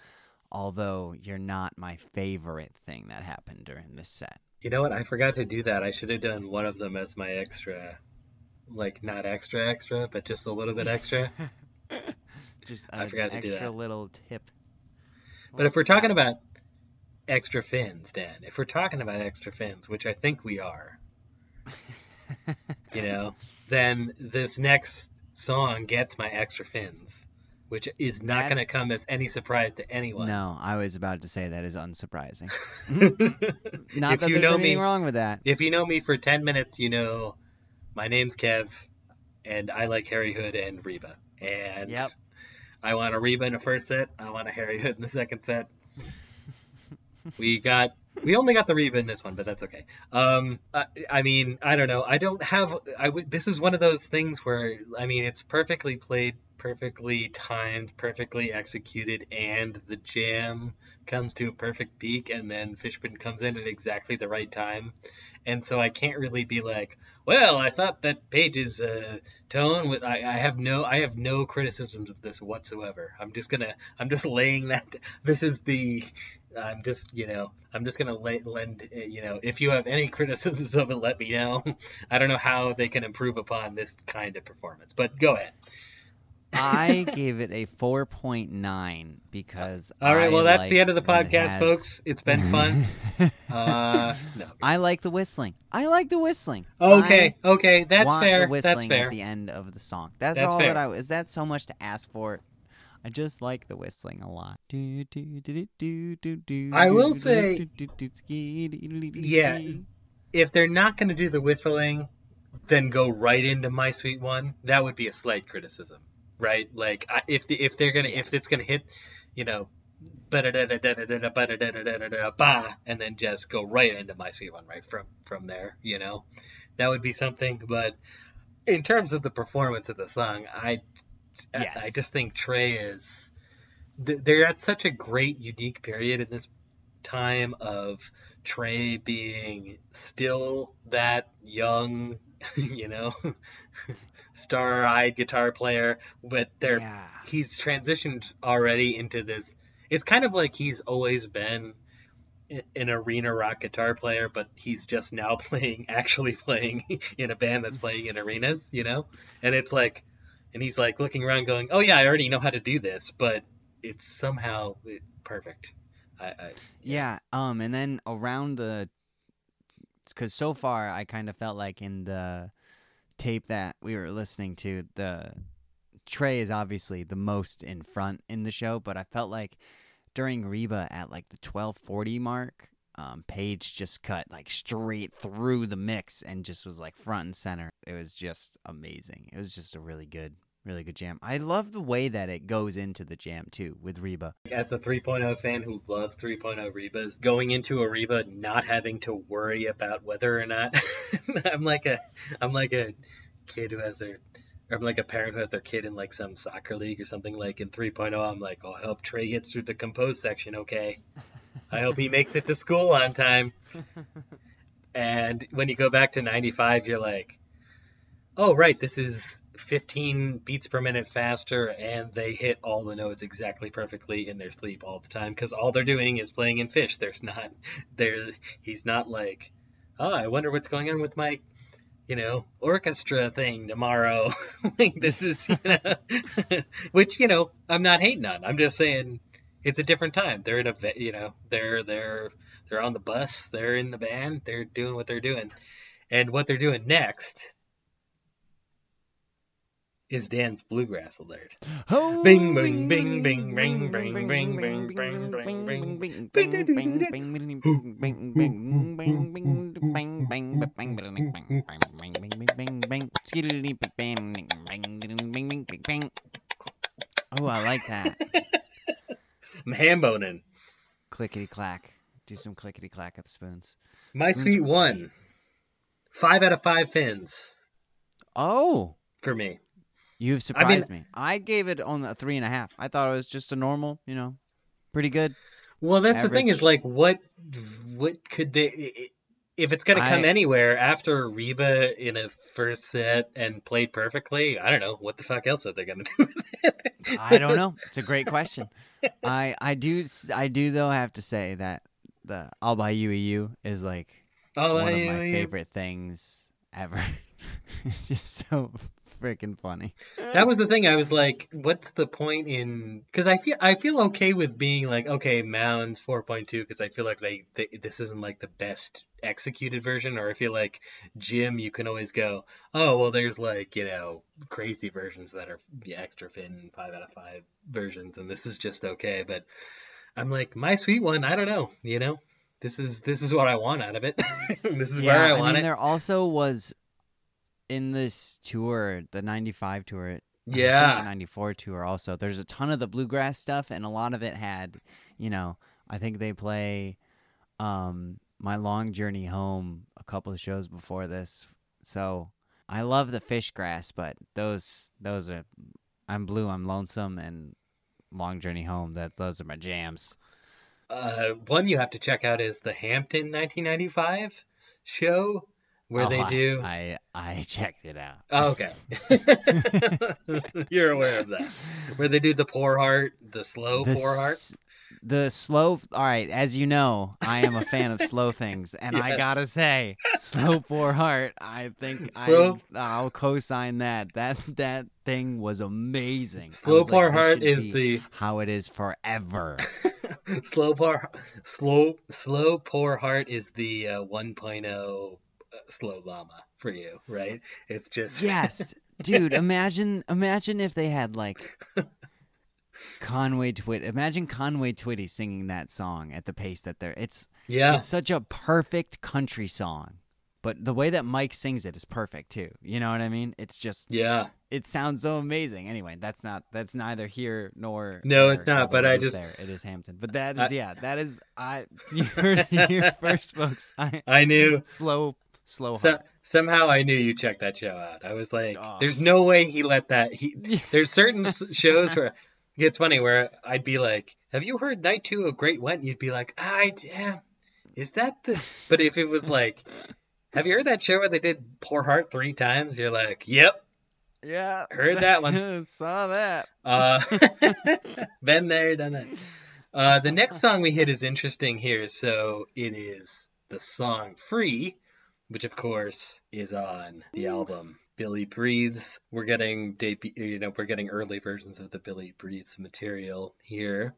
although you're not my favorite thing that happened during this set. You know what? I forgot to do that. I should have done one of them as my extra. Like, not extra extra, but just a little bit extra. Just I forgot to do extra that. little tip. But if we're talking about extra fins, Dan, if we're talking about extra fins, which I think we are, you know, then this next song gets my extra fins, which is not That- going to come as any surprise to anyone. No, I was about to say that is unsurprising. if Not that you there's know anything me, wrong with that. if you know me for 10 minutes, you know my name's Kev, and I like Harry Hood and Reba. And Yep. I want a Reba in the first set. I want a Harry Hood in the second set. we got we only got the Reba in this one, but that's okay. Um, I, I mean, I don't know. I don't have. I would. This is one of those things where I mean, it's perfectly played, perfectly timed, perfectly executed, and the jam comes to a perfect peak, and then Fishman comes in at exactly the right time, and so I can't really be like, well, I thought that Page's uh, tone with I, I have no I have no criticisms of this whatsoever. I'm just gonna I'm just laying that this is the I'm just you know I'm just gonna lend uh, you know if you have any criticisms of it, let me know. I don't know how they can improve upon this kind of performance, but go ahead. I gave it a 4.9 because. All right, I well that's the end of the it podcast, has- folks. It's been fun. uh, no. I like the whistling. I like the whistling. Okay, I okay, that's fair. The whistling That's fair. at the end of the song. That's, That's all fair. that I. Is that so much to ask for? I just like the whistling a lot. I will say- Yeah. if they're not going to do the whistling, then go right into my sweet one. That would be a slight criticism, right? Like if the, if they're gonna if it's gonna hit, you know, and then just go right into my sweet one right from from there, you know, that would be something. But in terms of the performance of the song, I, Yes. I just think Trey is. They're at such a great unique period in this time of Trey being still that young, you know, star-eyed guitar player, but they're Yeah. he's transitioned already into this. It's kind of like he's always been an arena rock guitar player, but he's just now playing, actually playing in a band that's playing in arenas, you know? And it's like, and he's like looking around going, oh yeah, I already know how to do this, but it's somehow perfect. I, I Yeah. Um. And then around the, because so far I kind of felt like in the tape that we were listening to, the Trey is obviously the most in front in the show, but I felt like during Reba at like the twelve forty mark, um, Page just cut like straight through the mix and just was like front and center. It was just amazing. It was just a really good, really good jam. I love the way that it goes into the jam too with Reba. as the 3.0 fan who loves 3.0 Rebas, going into a Reba not having to worry about whether or not I'm like a I'm like a kid who has their I'm like a parent who has their kid in like some soccer league or something like in 3.0 I'm like, I'll help Trey gets through the compose section okay. I hope he makes it to school on time." And when you go back to 95, you're like, "Oh, right, this is 15 beats per minute faster and they hit all the notes exactly perfectly in their sleep all the time because all they're doing is playing in Phish. There's not there he's not like oh i wonder what's going on with my you know orchestra thing tomorrow. Like this is you know which you know i'm not hating on. I'm just saying it's a different time they're in a you know they're they're they're on the bus they're in the band they're doing what they're doing and what they're doing next is Dan's bluegrass alert. Oh, Bing, bing, bing, bing, bing, bing, bing, bing, bing, bing, bing, bing. Oh, I like that. I'm ham boning. Clickety clack. Do some clickety clack at the spoons. My Spoons sweet one. great. Five out of five fins Oh, for me. you've surprised me. I gave it on a three and a half. I thought it was just a normal, you know, pretty good. Well, that's the thing is like, what, what could they? If it's gonna come I- anywhere after Reba in a first set and played perfectly, I don't know what the fuck else are they gonna do with it. I don't know. It's a great question. I I do I do though have to say that the "I'll buy you a you" is like Oh, one of my yeah. favorite things ever. it's just so freaking funny. That was the thing. I was like, what's the point in? Because I feel I feel okay with being like, okay, Mounds 4.2, because I feel like they, they this isn't like the best executed version, or I feel like Jim, you can always go, oh, well, there's like you know crazy versions that are the extra fin five out of five versions, and this is just okay. But I'm like, my sweet one, I don't know, you know. This is this is what I want out of it. this is where I want mean, it. there also was in this tour, the '95 tour, and I think Yeah. the '94 tour. Also, there's a ton of the bluegrass stuff, and a lot of it had, you know, I think they play um, "My Long Journey Home" a couple of shows before this. So I love the Phish grass, but those those are I'm blue, I'm lonesome, and "Long Journey Home." That those are my jams. Uh, one you have to check out is the Hampton 1995 show where Oh, they do. I I checked it out. Oh, okay. You're aware of that. Where they do the poor heart, the slow the poor heart. s- The slow. All right, as you know, I am a fan of slow things, and I gotta say, slow poor heart. I think Slow- I I'll co-sign that. That that thing was amazing. Slow was like, poor this heart is the how it is forever. slow poor slow slow poor heart is the uh, 1.0 uh, slow llama for you, right? It's just yes, dude. Imagine imagine if they had like. Conway Twitty. Imagine Conway Twitty singing that song at the pace that they're. It's yeah. It's such a perfect country song. But the way that Mike sings it is perfect too. You know what I mean? It's just Yeah. it sounds so amazing. Anyway, that's not that's neither here nor No, it's not, but it I just- there. it is Hampton. But that is I- yeah, that is I you heard here first folks. I I knew slow slow So, somehow I knew you checked that show out. I was like, Oh. there's no way he let that. He there's certain shows where it's funny where I'd be like, "Have you heard Night Two of Great Went?" You'd be like, "I yeah, is that the?" But if it was like, "Have you heard that show where they did Poor Heart three times?" You're like, "Yep, Yeah. Heard that one. Saw that. uh, been there, done that." Uh, the next song we hit is interesting here. So it is the song "Free," which of course is on the album Billy Breathes. We're getting debut, you know, we're getting early versions of the Billy Breathes material here.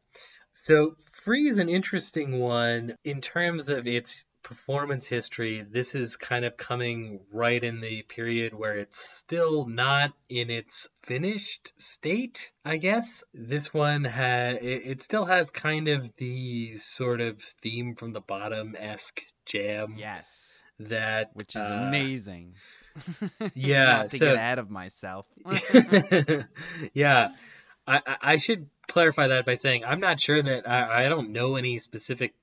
So Free is an interesting one in terms of its performance history. This is kind of coming right in the period where it's still not in its finished state, I guess. This one has it, it still has kind of the sort of theme from the bottom esque jam Yes. That Which is uh, amazing. yeah, to so- get ahead of myself. yeah, I, I- I should clarify that by saying I'm not sure that I, I don't know any specific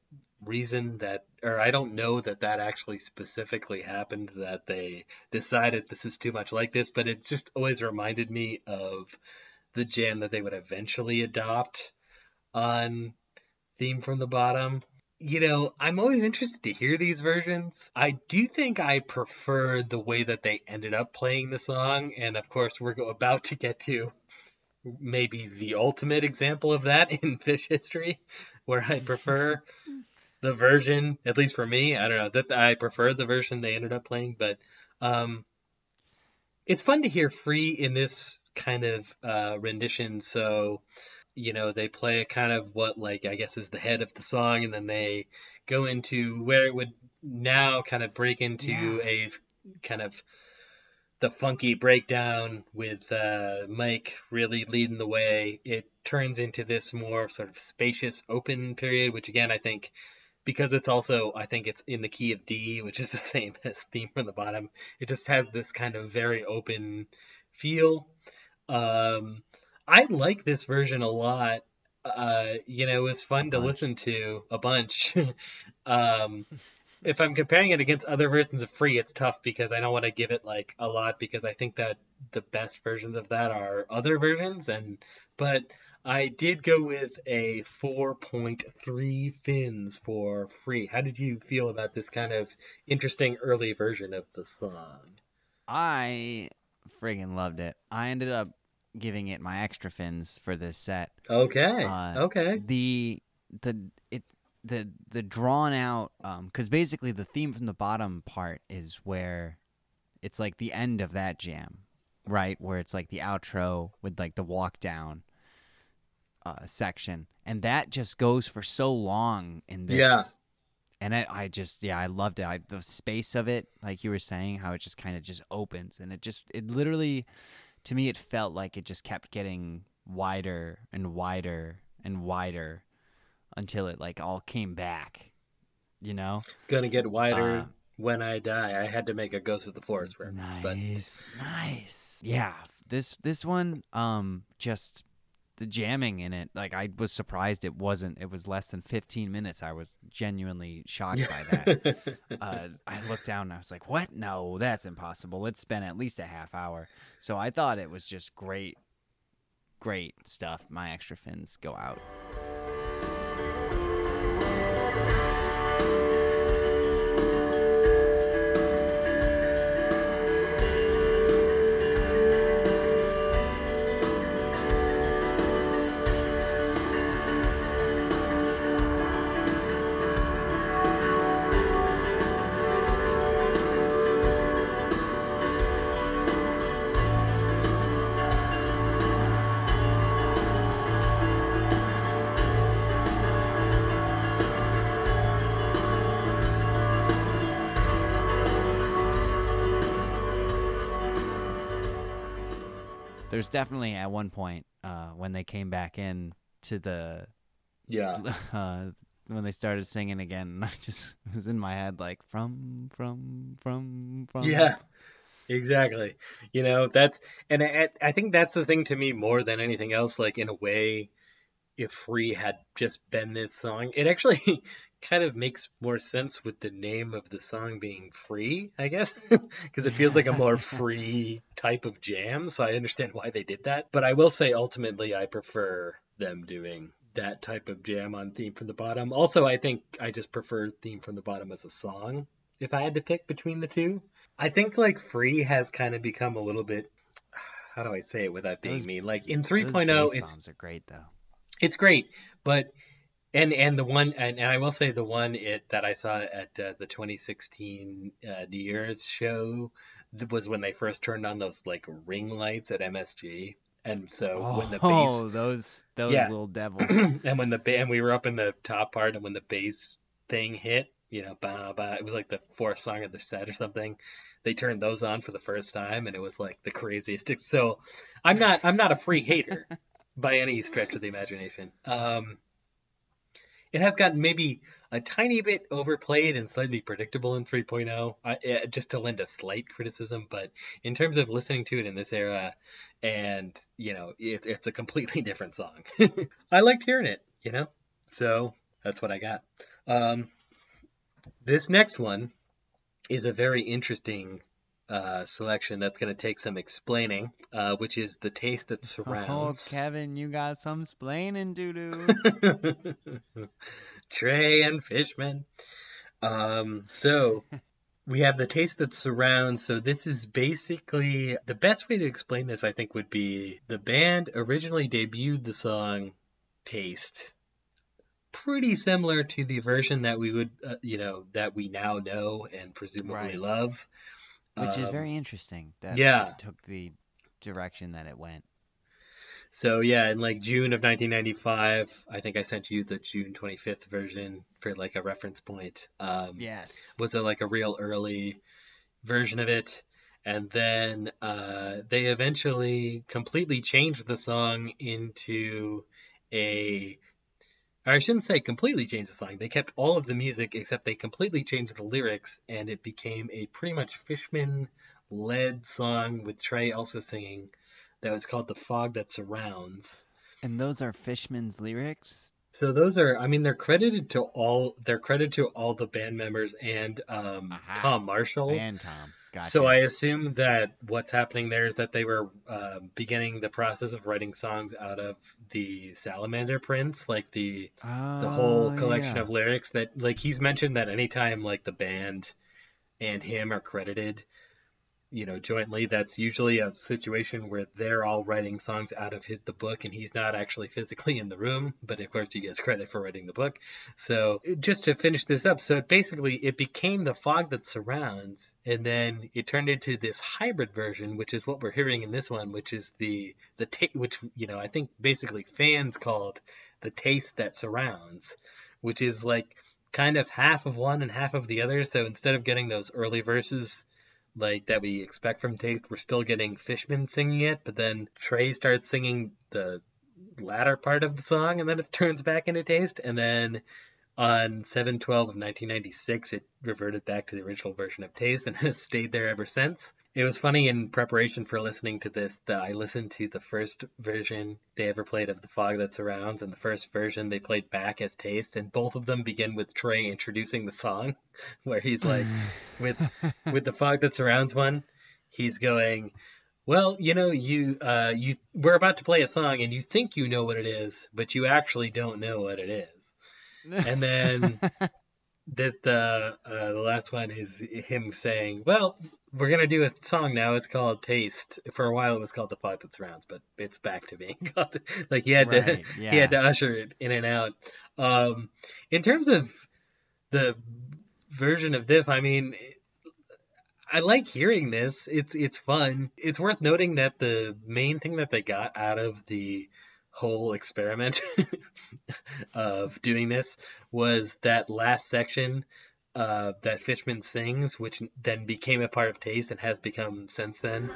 reason that, or I don't know that that actually specifically happened that they decided this is too much like this, but it just always reminded me of the jam that they would eventually adopt on Theme from the Bottom. You know, I'm always interested to hear these versions. I do think I prefer the way that they ended up playing the song, and of course, we're go- about to get to maybe the ultimate example of that in Phish history, where I prefer the version, at least for me, I don't know that I prefer the version they ended up playing, but um, it's fun to hear free in this kind of uh, rendition. So, you know, they play a kind of what like I guess is the head of the song, and then they go into where it would now kind of break into Yeah. a kind of the funky breakdown with uh, Mike really leading the way. It turns into this more sort of spacious, open period, which again I think because it's also I think it's in the key of D, which is the same as theme from the bottom. It just has this kind of very open feel. Um, I like this version a lot. Uh, you know, it was fun to listen to a bunch. um, if I'm comparing it against other versions of Free, it's tough because I don't want to give it like a lot because I think that the best versions of that are other versions and but I did go with a 4.3 fins for Free. How did you feel about this kind of interesting early version of the song? I friggin' loved it. I ended up giving it my extra fins for this set. Okay. Uh, okay. The the it the the drawn out um because basically the theme from the bottom part is where it's like the end of that jam, right? Where it's like the outro with like the walk down uh section, and that just goes for so long in this. Yeah. And I, I just yeah I loved it. I, the space of it, like you were saying, how it just kind of just opens and it just it literally, to me, it felt like it just kept getting wider and wider and wider until it like all came back. You know, Gonna get wider Uh, when I die. I had to make a Ghost of the Forest reference, but nice, nice. Yeah, this this one, um, just the jamming in it. Like I was surprised it wasn't. It was less than fifteen minutes. I was genuinely shocked by that. uh, I looked down and I was like, "What? No, that's impossible. It's been at least a half hour." So I thought it was just great, great stuff. My extra fins go out. There's definitely at one point uh, when they came back in to the yeah. uh, when they started singing again, and I just was in my head like from from from from. Yeah, exactly. You know, that's and I, I think that's the thing to me more than anything else. Like in a way, if Free had just been this song, it actually kind of makes more sense with the name of the song being Free, I guess, because it feels like a more free type of jam. So I understand why they did that. But I will say, ultimately, I prefer them doing that type of jam on Theme from the Bottom. Also, I think I just prefer Theme from the Bottom as a song if I had to pick between the two. I think like Free has kind of become a little bit how do I say it without being Those- mean? Like in Those 3.0 bass oh, it's bombs are great though. it's great, but and and the one and, and I will say the one it that I saw at uh, the 2016 uh, New Year's show was when they first turned on those like ring lights at MSG, and so when the bass Oh, those those Yeah. little devils. and when the and we were up in the top part, and when the bass thing hit, you know, bah, bah, it was like the fourth song of the set or something. They turned those on for the first time, and it was like the craziest. So, I'm not I'm not a free hater by any stretch of the imagination. Um, it has gotten maybe a tiny bit overplayed and slightly predictable in 3.0, I, eh, just to lend a slight criticism. But in terms of listening to it in this era, and you know, it, it's a completely different song. I liked hearing it, you know, so that's what I got. Um, this next one is a very interesting uh, selection that's going to take some explaining, uh, which is the taste that surrounds. Oh. Kevin, you got some splaining to do. Trey and Fishman. Um, so we have the taste that surrounds. So this is basically the best way to explain this, I think, would be the band originally debuted the song Taste pretty similar to the version that we would, uh, you know, that we now know and presumably Right. love. Which is Um, very interesting that yeah. it took the direction that it went. So yeah, in like June of 1995, I think I sent you the June 25th version for like a reference point. Um, Yes. was it like a real early version of it, and then uh, they eventually completely changed the song into a I shouldn't say completely changed the song. They kept all of the music except they completely changed the lyrics and it became a pretty much Fishman led song with Trey also singing that was called The Fog That Surrounds. And those are Fishman's lyrics? So those are I mean they're credited to all they're credited to all the band members and um, Tom Marshall. And Tom. Gotcha. So I assume that what's happening there is that they were uh, beginning the process of writing songs out of the Salamander prints, like the oh, the whole collection yeah. of lyrics. That like he's mentioned that anytime like the band and him are credited, you know, jointly, that's usually a situation where they're all writing songs out of hit the book, and he's not actually physically in the room. But of course, he gets credit for writing the book. So just to finish this up, so basically, it became the fog that surrounds, and then it turned into this hybrid version, which is what we're hearing in this one, which is the the ta- which you know I think basically fans called the taste that surrounds, which is like kind of half of one and half of the other. So instead of getting those early verses like that we expect from Taste. We're still getting Fishman singing it, but then Trey starts singing the latter part of the song, and then it turns back into Taste, and then on 712 of 1996, it reverted back to the original version of Taste and has stayed there ever since. It was funny in preparation for listening to this that I listened to the first version they ever played of The Fog That Surrounds and the first version they played back as Taste, and both of them begin with Trey introducing the song, where he's like, with with The Fog That Surrounds one, he's going, well, you know, you uh, you we're about to play a song and you think you know what it is, but you actually don't know what it is. And then that the uh, the last one is him saying, "Well, we're gonna do a song now. It's called Taste. For a while, it was called The Fog That Surrounds, but it's back to being called like he had to Right, he had to usher it in and out. Um, in terms of the version of this, I mean, I like hearing this. It's it's fun. It's worth noting that the main thing that they got out of the whole experiment of doing this was that last section uh, that Fishman sings, which then became a part of Taste and has become since then.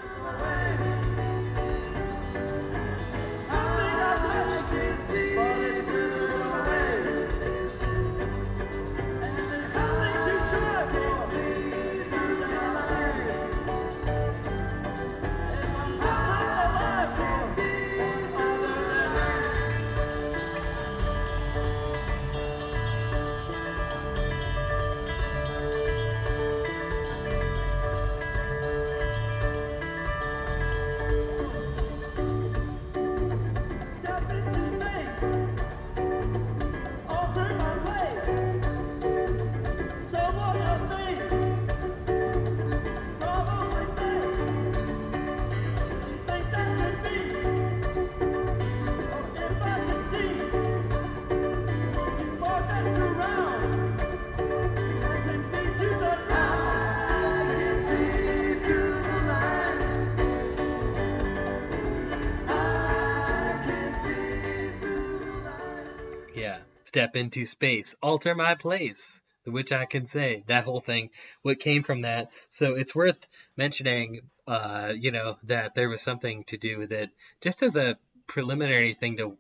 Into space, alter my place, which I can say that whole thing, what came from that. So it's worth mentioning, uh, you know, that there was something to do with it. Just as a preliminary thing to,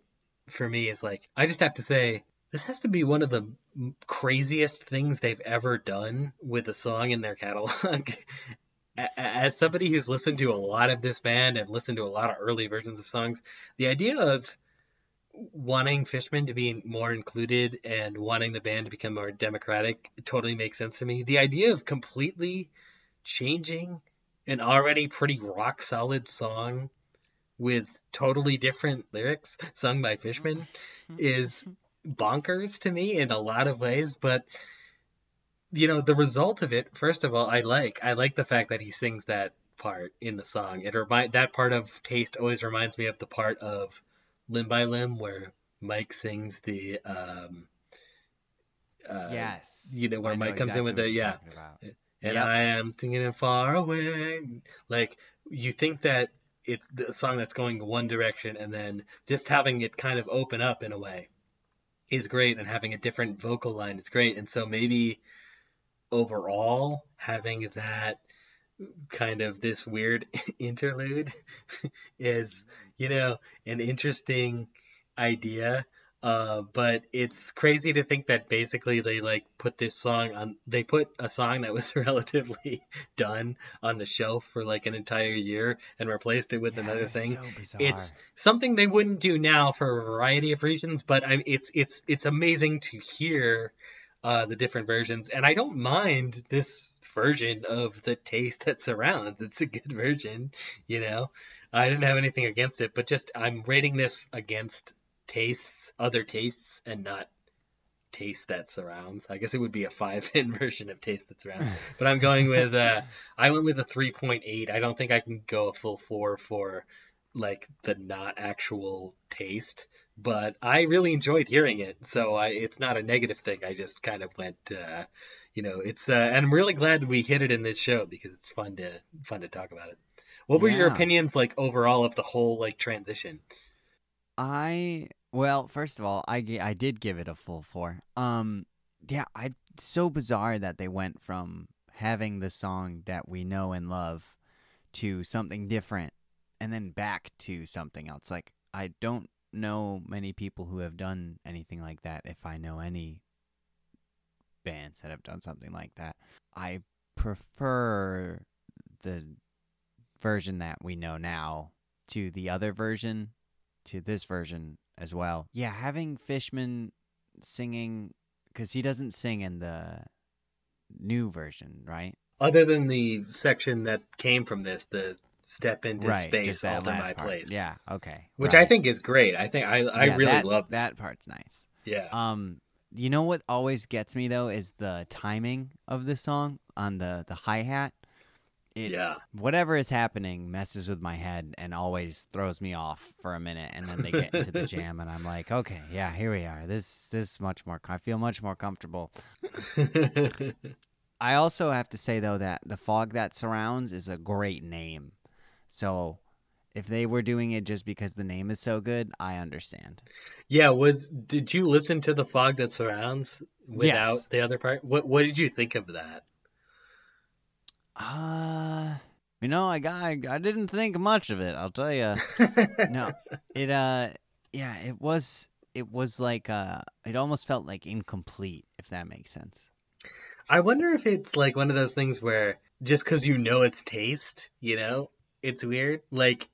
for me, is like, I just have to say, this has to be one of the craziest things they've ever done with a song in their catalog. As somebody who's listened to a lot of this band and listened to a lot of early versions of songs, the idea of wanting Fishman to be more included and wanting the band to become more democratic totally makes sense to me. The idea of completely changing an already pretty rock solid song with totally different lyrics sung by Fishman mm-hmm. is bonkers to me in a lot of ways, but you know, the result of it, first of all, I like. I like the fact that he sings that part in the song. It remind that part of Taste always reminds me of the part of Limb by Limb where Mike sings the um uh, yes. you know, where Mike comes in with the- yeah. and Yep. I am singing it far away. Like you think that it's the song that's going one direction, and then just having it kind of open up in a way is great, and having a different vocal line is great. And so maybe overall having that kind of this weird interlude is, you know, an interesting idea. Uh, but it's crazy to think that basically they like put this song on, they put a song that was relatively done on the shelf for like an entire year and replaced it with Yeah, another thing. So. It's something they wouldn't do now for a variety of reasons, but I, it's it's it's amazing to hear uh, the different versions, and I don't mind this version of the taste that surrounds. It's a good version, you know. I didn't have anything against it, but just I'm rating this against tastes, other tastes, and not taste that surrounds. I guess it would be a five in version of taste that surrounds, but I'm going with uh, I went with a three point eight. I don't think I can go a full four for like the not actual taste, but I really enjoyed hearing it. So I, it's not a negative thing. I just kind of went, uh, you know, it's uh, and I'm really glad we hit it in this show because it's fun to fun to talk about it. What were your opinions like overall of the whole like transition? I well, first of all, I I did give it a full four. Um, yeah, I so bizarre that they went from having the song that we know and love to something different, and then back to something else. Like I don't know many people who have done anything like that. If I know any bands that have done something like that, I prefer the version that we know now to the other version to this version as well. Yeah, having Fishman singing because he doesn't sing in the new version, right? Other than the section that came from this, the step into right, space, that alter my part. place. Yeah, okay. Which right. I think is great. I think I I Yeah, really love that part's nice. Yeah. Um, you know what always gets me though is the timing of the song on the the hi hat. Yeah. whatever is happening messes with my head and always throws me off for a minute and then they get into the jam and I'm like, okay, yeah, here we are. This this much more I feel much more comfortable. I also have to say though that the fog that surrounds is a great name. So if they were doing it just because the name is so good, I understand. yeah, was did you listen to the fog that surrounds without Yes. the other part? What what did you think of that? Uh you know, I got I, I didn't think much of it, I'll tell you. no. It uh yeah, it was it was like uh it almost felt like incomplete if that makes sense. I wonder if it's like one of those things where just because you know its taste, you know, it's weird. Like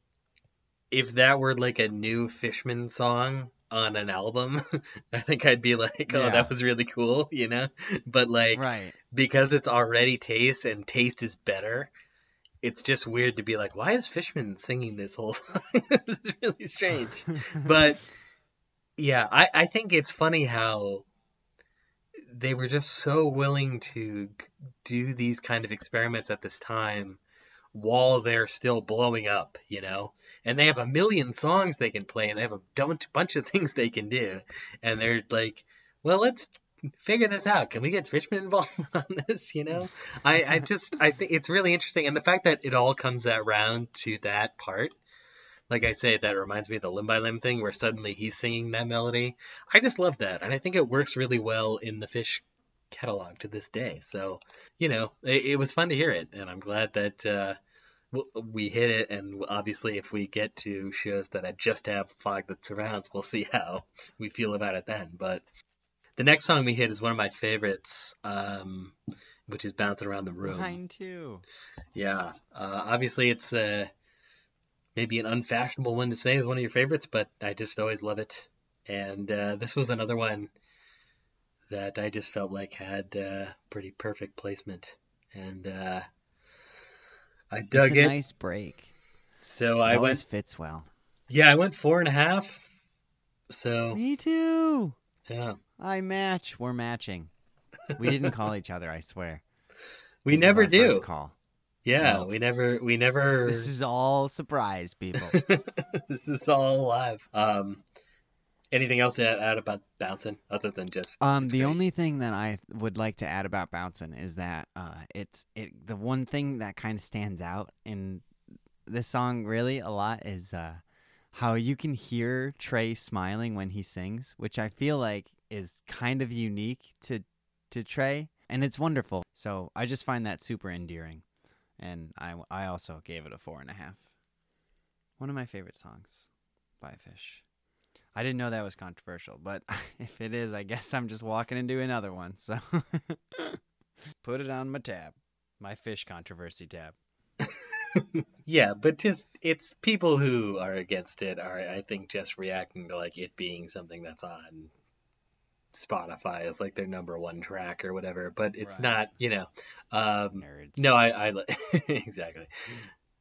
if that were like a new Fishman song on an album, I think I'd be like, oh, Yeah. that was really cool, you know. But like Right. because it's already taste and taste is better. It's just weird to be like, why is Fishman singing this whole song? this is really strange. but yeah, I, I think it's funny how they were just so willing to do these kind of experiments at this time while they're still blowing up, you know? And they have a million songs they can play and they have a bunch of things they can do. And they're like, well, let's figure this out. Can we get Fishman involved on this, you know? I, I just I think it's really interesting and the fact that it all comes around to that part like I say, that reminds me of the limb by limb thing where suddenly he's singing that melody. I just love that, and I think it works really well in the Phish catalog to this day. So, you know, it, it was fun to hear it, and I'm glad that uh, we hit it. And obviously, if we get to shows that I just have fog that surrounds, we'll see how we feel about it then. But the next song we hit is one of my favorites, um, which is "Bouncing Around the Room." Mine too. Yeah, uh, obviously it's uh, maybe an unfashionable one to say is one of your favorites, but I just always love it. And uh, this was another one that I just felt like had uh, pretty perfect placement, and uh, I dug it's a it. nice break. So It I always went, fits well. yeah, I went four and a half. So Me too. yeah, I match. We're matching. We didn't call each other, I swear. we This is never do. Call. Yeah, No. we never, we never. This is all surprise, people. this is all live. Um, anything else to add, about bouncing other than just Um, the great? only thing that I would like to add about bouncing is that uh, it's it the one thing that kind of stands out in this song really a lot is uh, how you can hear Trey smiling when he sings, which I feel like is kind of unique to to Trey, and it's wonderful. So I just find that super endearing. and I I also gave it a four and a half. One of my favorite songs by Phish. I didn't know that was controversial, but if it is, I guess I'm just walking into another one. So put it on my tab, my Phish controversy tab. Yeah, but just it's people who are against it are I think just reacting to like it being something that's on Spotify as like their number one track or whatever, but it's Right. not, you know. Um Nerds. no, I I exactly.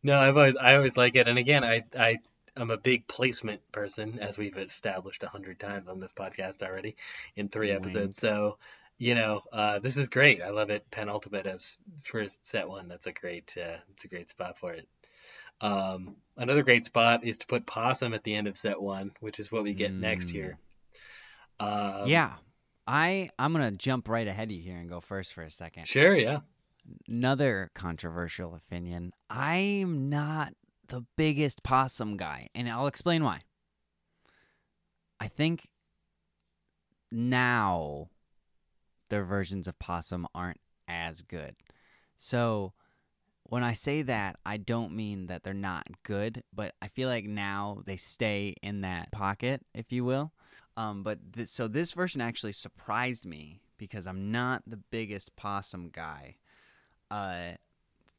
No, I've always I always like it and again, I I I'm a big placement person as we've established a hundred times on this podcast already in three episodes. So, you know, uh, this is great. I love it. Penultimate as first set one. That's a great, uh, it's a great spot for it. Um, another great spot is to put Possum at the end of set one, which is what we get next Mm. year. Um, yeah, I I'm gonna jump right ahead of you here and go first for a second. Sure. Yeah. Another controversial opinion. I'm not the biggest possum guy, and I'll explain why. I think now their versions of possum aren't as good. So when I say that, I don't mean that they're not good, but I feel like now they stay in that pocket, if you will. Um, but th- so this version actually surprised me because I'm not the biggest possum guy. Uh,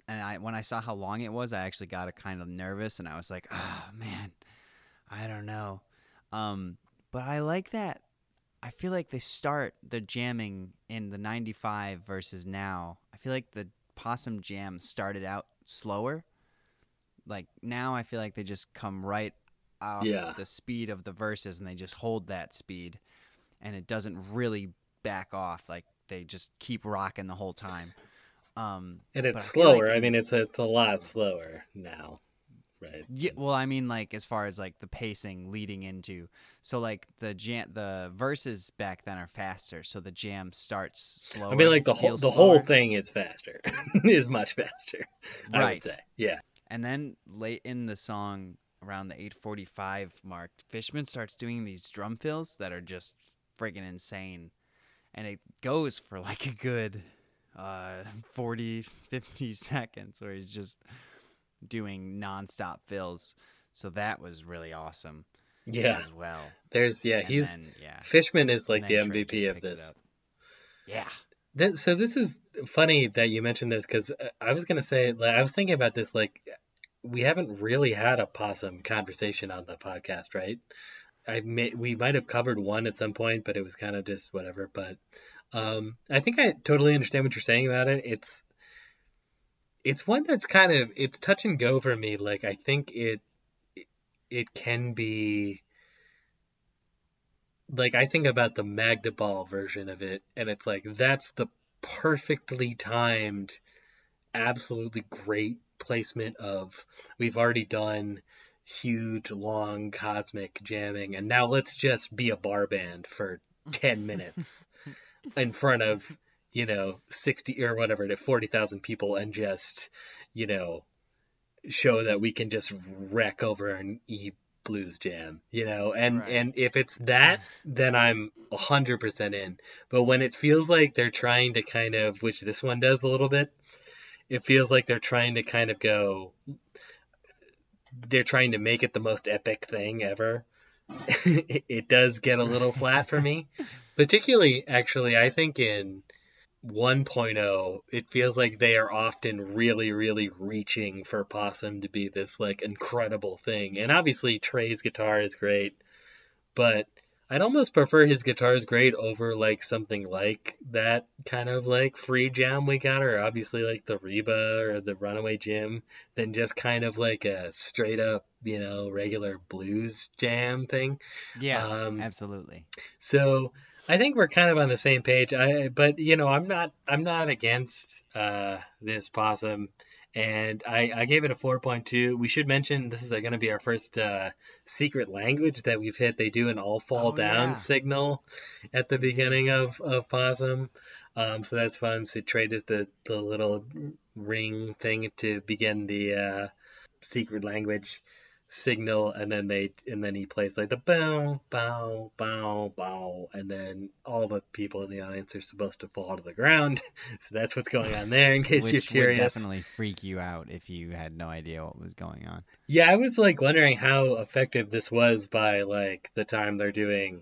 and I when I saw how long it was, I actually got a kind of nervous, and I was like, "Oh man, I don't know." Um, but I like that. I feel like they start the jamming in the '95 versus now. I feel like the Possum Jam started out slower. Like now, I feel like they just come right off Yeah. the speed of the verses, and they just hold that speed, and it doesn't really back off. Like they just keep rocking the whole time. Um, And it's I like slower. I mean, it's a, it's a lot slower now, right? Yeah, well, I mean, like as far as like the pacing leading into, so like the jam, the verses back then are faster, so the jam starts slower. I mean, like the whole the whole thing is faster, is much faster. I would Right. say. Yeah. And then late in the song, around the eight forty-five mark, Fishman starts doing these drum fills that are just friggin' insane, and it goes for like a good uh 40 50 seconds where he's just doing nonstop fills so that was really awesome Yeah. as well There's yeah. And He's then, yeah Fishman is like the MVP of this. Yeah. So this is funny that you mentioned this because I was gonna say like, I was thinking about this like we haven't really had a possum conversation on the podcast, right? I may, we might have covered one at some point, but it was kind of just whatever. But um, I think I totally understand what you're saying about it. It's it's one that's kind of it's touch and go for me. Like I think it it can be like I think about the Magnaball version of it, and it's like that's the perfectly timed, absolutely great placement of we've already done huge, long, cosmic jamming, and now let's just be a bar band for ten minutes in front of you know sixty or whatever to forty thousand people, and just you know show that we can just wreck over an E blues jam, you know, and Right. and if it's that, then I'm a hundred percent in. But when it feels like they're trying to kind of, which this one does a little bit, it feels like they're trying to kind of go, they're trying to make it the most epic thing ever. it does get a little flat for me, particularly actually. I think in 1.0, it feels like they are often really, really reaching for Possum to be this like incredible thing. And obviously, Trey's guitar is great, but I'd almost prefer his guitar is great over like something like that kind of like free jam we got, or obviously like the Reba or the Runaway Jim, than just kind of like a straight up, you know, regular blues jam thing. Yeah. Um, absolutely. So I think we're kind of on the same page. I but you know I'm not I'm not against uh, this possum, and I, I gave it a 4.2. We should mention this is going to be our first uh, secret language that we've hit. They do an all fall Oh, down yeah. signal at the beginning of of possum. Um, so that's fun. So trade is the the little ring thing to begin the uh, secret language. Signal and then they and then he plays like the bow bow bow bow and then all the people in the audience are supposed to fall to the ground so that's what's going on there in case Which you're would curious definitely freak you out if you had no idea what was going on. yeah i was like wondering how effective this was by like the time they're doing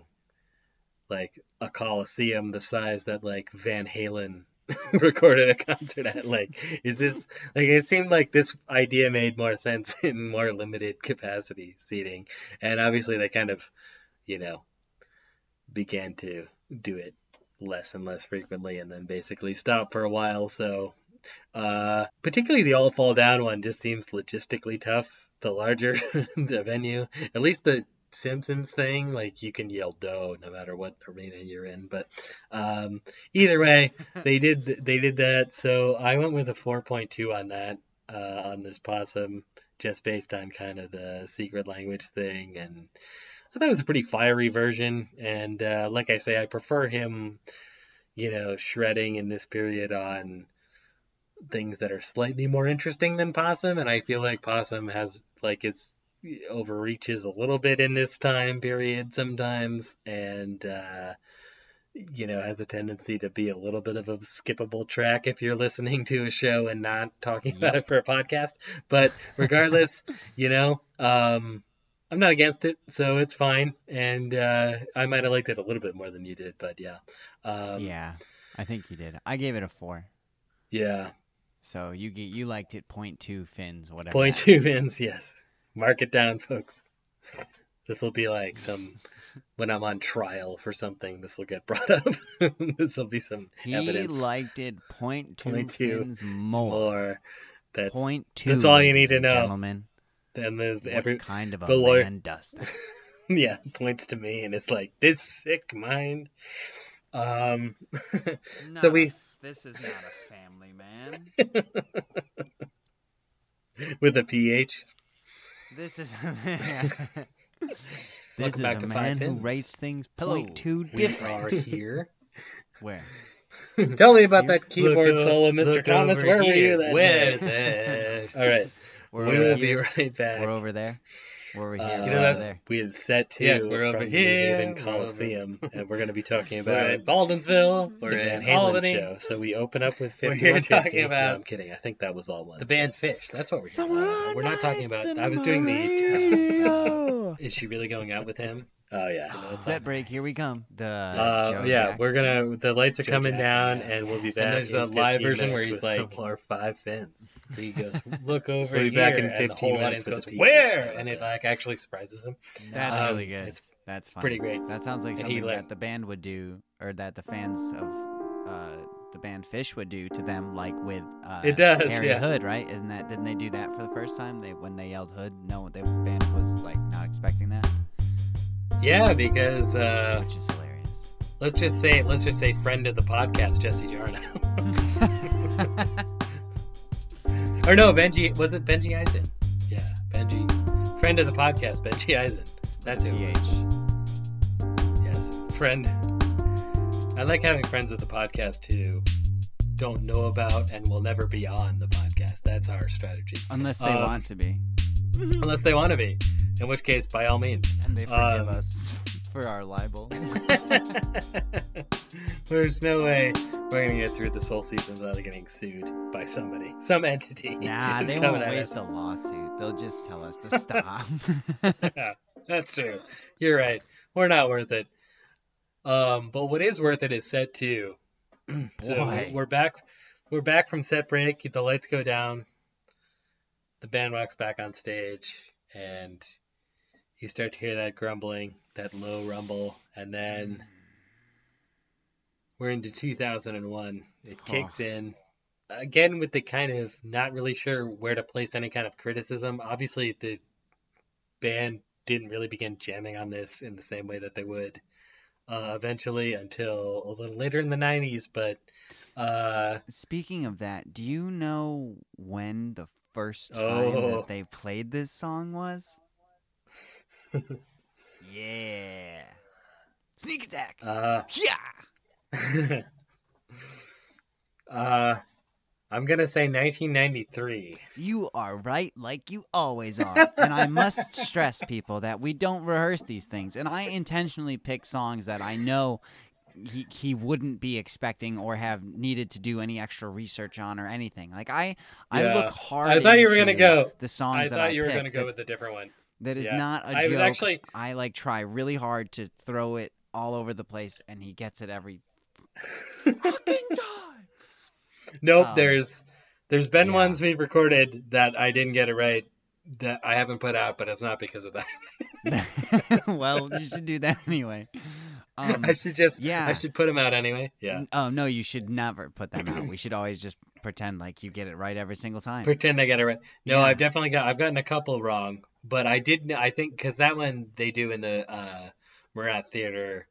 like a coliseum the size that like van halen recorded a concert at like is this like it seemed like this idea made more sense in more limited capacity seating. And obviously they kind of you know began to do it less and less frequently and then basically stopped for a while. So uh particularly the all fall down one just seems logistically tough. The larger the venue at least the Simpsons thing, like you can yell "dough" no matter what arena you're in. But um, either way, they did they did that. So I went with a 4.2 on that uh, on this possum, just based on kind of the secret language thing, and I thought it was a pretty fiery version. And uh, like I say, I prefer him, you know, shredding in this period on things that are slightly more interesting than possum, and I feel like possum has like it's overreaches a little bit in this time period sometimes and uh you know has a tendency to be a little bit of a skippable track if you're listening to a show and not talking about it for a podcast. But regardless you know um i'm not against it so it's fine. And uh i might have liked it a little bit more than you did but yeah. Um yeah, I think you did. I gave it a four. yeah. So you get you liked it. Point two fins, whatever. two fins yes mark it down folks this will be like some when i'm on trial for something this will get brought up this will be some He evidence liked it point two Point two fins more. more that's Point two. that's all you need to know. Gentlemen, then the what every kind of a lawyer- man does that? yeah points to me and it's like this sick mind um so we This is not a family man. with a ph This is a man. this Welcome is back a to man who Fins. rates things Hello. point two we different. are here Where? tell me about Here? that keyboard Look solo mr thomas over where were you that Where day? all right We're we will be right back We're over there. We're over here. Uh, we're you know that- We had set to Yes, we're over the here, in Coliseum, and we're going to be talking We're about in Baldensville. We're Van in Halen Albany. show. So we open up with We're here talking about- No, I'm kidding. I think that was all one. The band Phish. That's what we're here. Uh, we're not talking about. I was doing the. the. Is she really going out with him? Oh yeah. No, it's Set break. Here we come. The Uh, Joe yeah, we're gonna. The lights are Joe coming Jackson, down, yeah. and we'll be back. And there's in a live 15 version where minutes he's like- some more five fins. He goes, look over We'll be here, back in and the whole minutes audience goes, where? And it like actually surprises him. That's Um, really good. it's That's fun. pretty great. That sounds like something like- that the band would do, or that the fans of uh, the band Phish would do to them, like with uh, It does, Harry yeah. Hood, right? Isn't that? Didn't they do that for the first time? They when they yelled Hood, no, the band was like not expecting that, Yeah, because uh, which is hilarious. let's just say, let's just say, friend of the podcast, Jesse Jarnow. or no, Benji was it Benji Eisen? Yeah, Benji, friend of the podcast, Benji Eisen. That's who. it was. Yes, friend. I like having friends of the podcast too don't know about and will never be on the podcast. That's our strategy. Unless they Um, want to be, Unless they want to be, in which case, by all means. and they forgive um, us for our libel. There's no way we're gonna get through this whole season without getting sued by somebody, some entity. Nah, they won't waste a lawsuit. They'll just tell us to stop. Yeah, that's true. You're right. We're not worth it. Um, but what is worth it is set two. so Boy. we're back. We're back from set break. The lights go down. The band walks back on stage, and you start to hear that grumbling, that low rumble, and then we're into 2001. It kicks in again with the kind of not really sure where to place any kind of criticism. Obviously, the band didn't really begin jamming on this in the same way that they would uh, eventually until a little later in the 90s. But uh, Speaking of that, do you know when the first time Oh. that they played this song was? yeah. Sneak attack. uh, yeah. uh, I'm gonna say 1993. You are right, like you always are. and I must stress, people, that we don't rehearse these things. And I intentionally pick songs that I know he, he wouldn't be expecting or have needed to do any extra research on or anything. Like I, I look hard. I thought you were gonna go- the songs I that thought I you were gonna go with a different one. that is Yeah. not a I joke. actually- I like try really hard to throw it all over the place, and he gets it every fucking time. Nope, Um, there's there's been yeah. ones we've recorded that I didn't get it right that I haven't put out, but it's not because of that. well, you should do that anyway. Um, I should just yeah. I should put them out anyway. Yeah. Oh no, you should never put them out. We should always just pretend like you get it right every single time. Pretend I get it right. No, Yeah. I've definitely got I've gotten a couple wrong, but I did I think because that one they do in the uh Murat Theater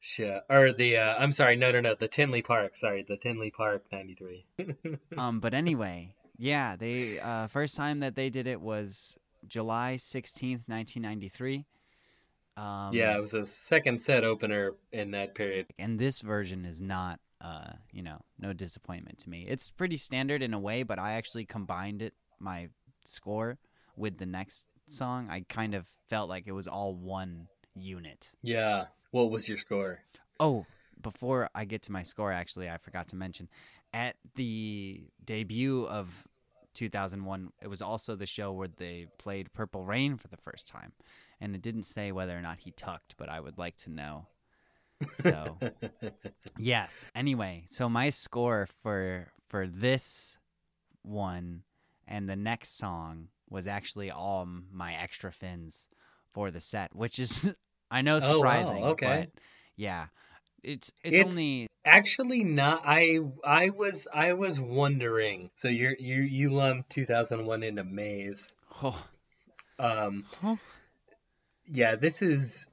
show or the uh, I'm sorry no no no the Tinley Park sorry the Tinley Park '93. Um, but anyway, yeah, they uh, first time that they did it was July sixteenth, nineteen ninety three. Um, yeah, it was a second set opener in that period. and this version is not, uh, you know, no disappointment to me. It's pretty standard in a way, but I actually combined it my score with the next song. I kind of felt like it was all one unit. Yeah. What was your score? Oh, before I get to my score, actually, I forgot to mention at the debut of 2001, it was also the show where they played Purple Rain for the first time. And it didn't say whether or not he tucked, but I would like to know. So, yes. Anyway, so my score for for this one and the next song was actually all my extra fins for the set, which is I know Oh, wow, surprising, okay. but yeah. It's it's, It's- only Actually, not. I I was I was wondering. So you're you you lumped 2001 into Maze. oh, Um, Huh. Yeah, this is.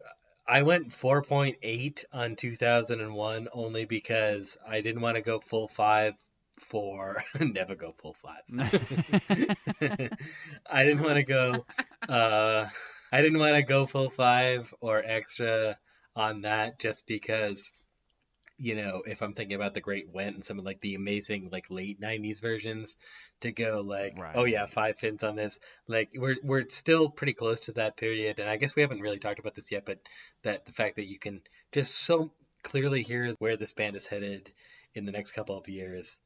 I went 4.8 on 2001 only because I didn't want to go full five for never go full five. I didn't want to go. Uh, I didn't want to go full five or extra on that just because, you know, if I'm thinking about the Great Went and some of like the amazing like late '90s versions, to go like, oh, Right. oh yeah, five fins on this. Like we're we're still pretty close to that period, and I guess we haven't really talked about this yet, but that the fact that you can just so clearly hear where this band is headed in the next couple of years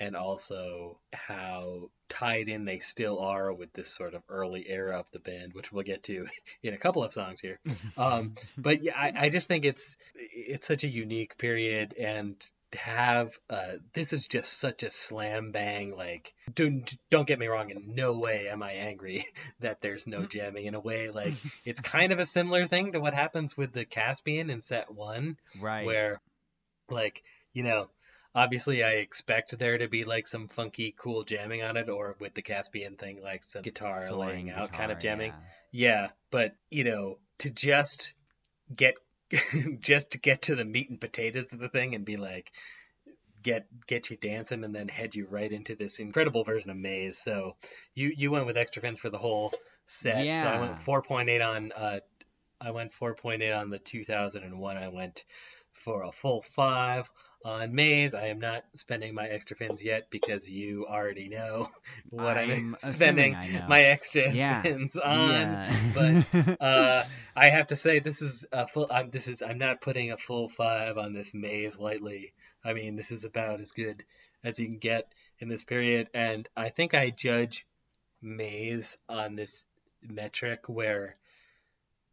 and also how tied in they still are with this sort of early era of the band, which we'll get to in a couple of songs here. Um, but yeah, I, I just think it's it's such a unique period, and to have uh, this is just such a slam bang. Like, don't don't get me wrong, in no way am I angry that there's no jamming. In a way, like it's kind of a similar thing to what happens with the Caspian in set one right. where like you know obviously i expect there to be like some funky cool jamming on it or with the caspian thing like some guitar Soaring laying out kind of jamming. yeah. yeah but you know to just get just to get to the meat and potatoes of the thing and be like get get you dancing and then head you right into this incredible version of maze. So you you went with extra fins for the whole set. Yeah. so i went 4.8 on uh i went 4.8 on the 2001 i went for a full five on maze i am not spending my extra fins yet because you already know what i'm, I'm spending assuming I know. my extra Yeah. fins on Yeah. but uh, I have to say this is a full. I'm, this is I'm not putting a full five on this maze lightly. I mean, this is about as good as you can get in this period, and I think I judge maze on this metric where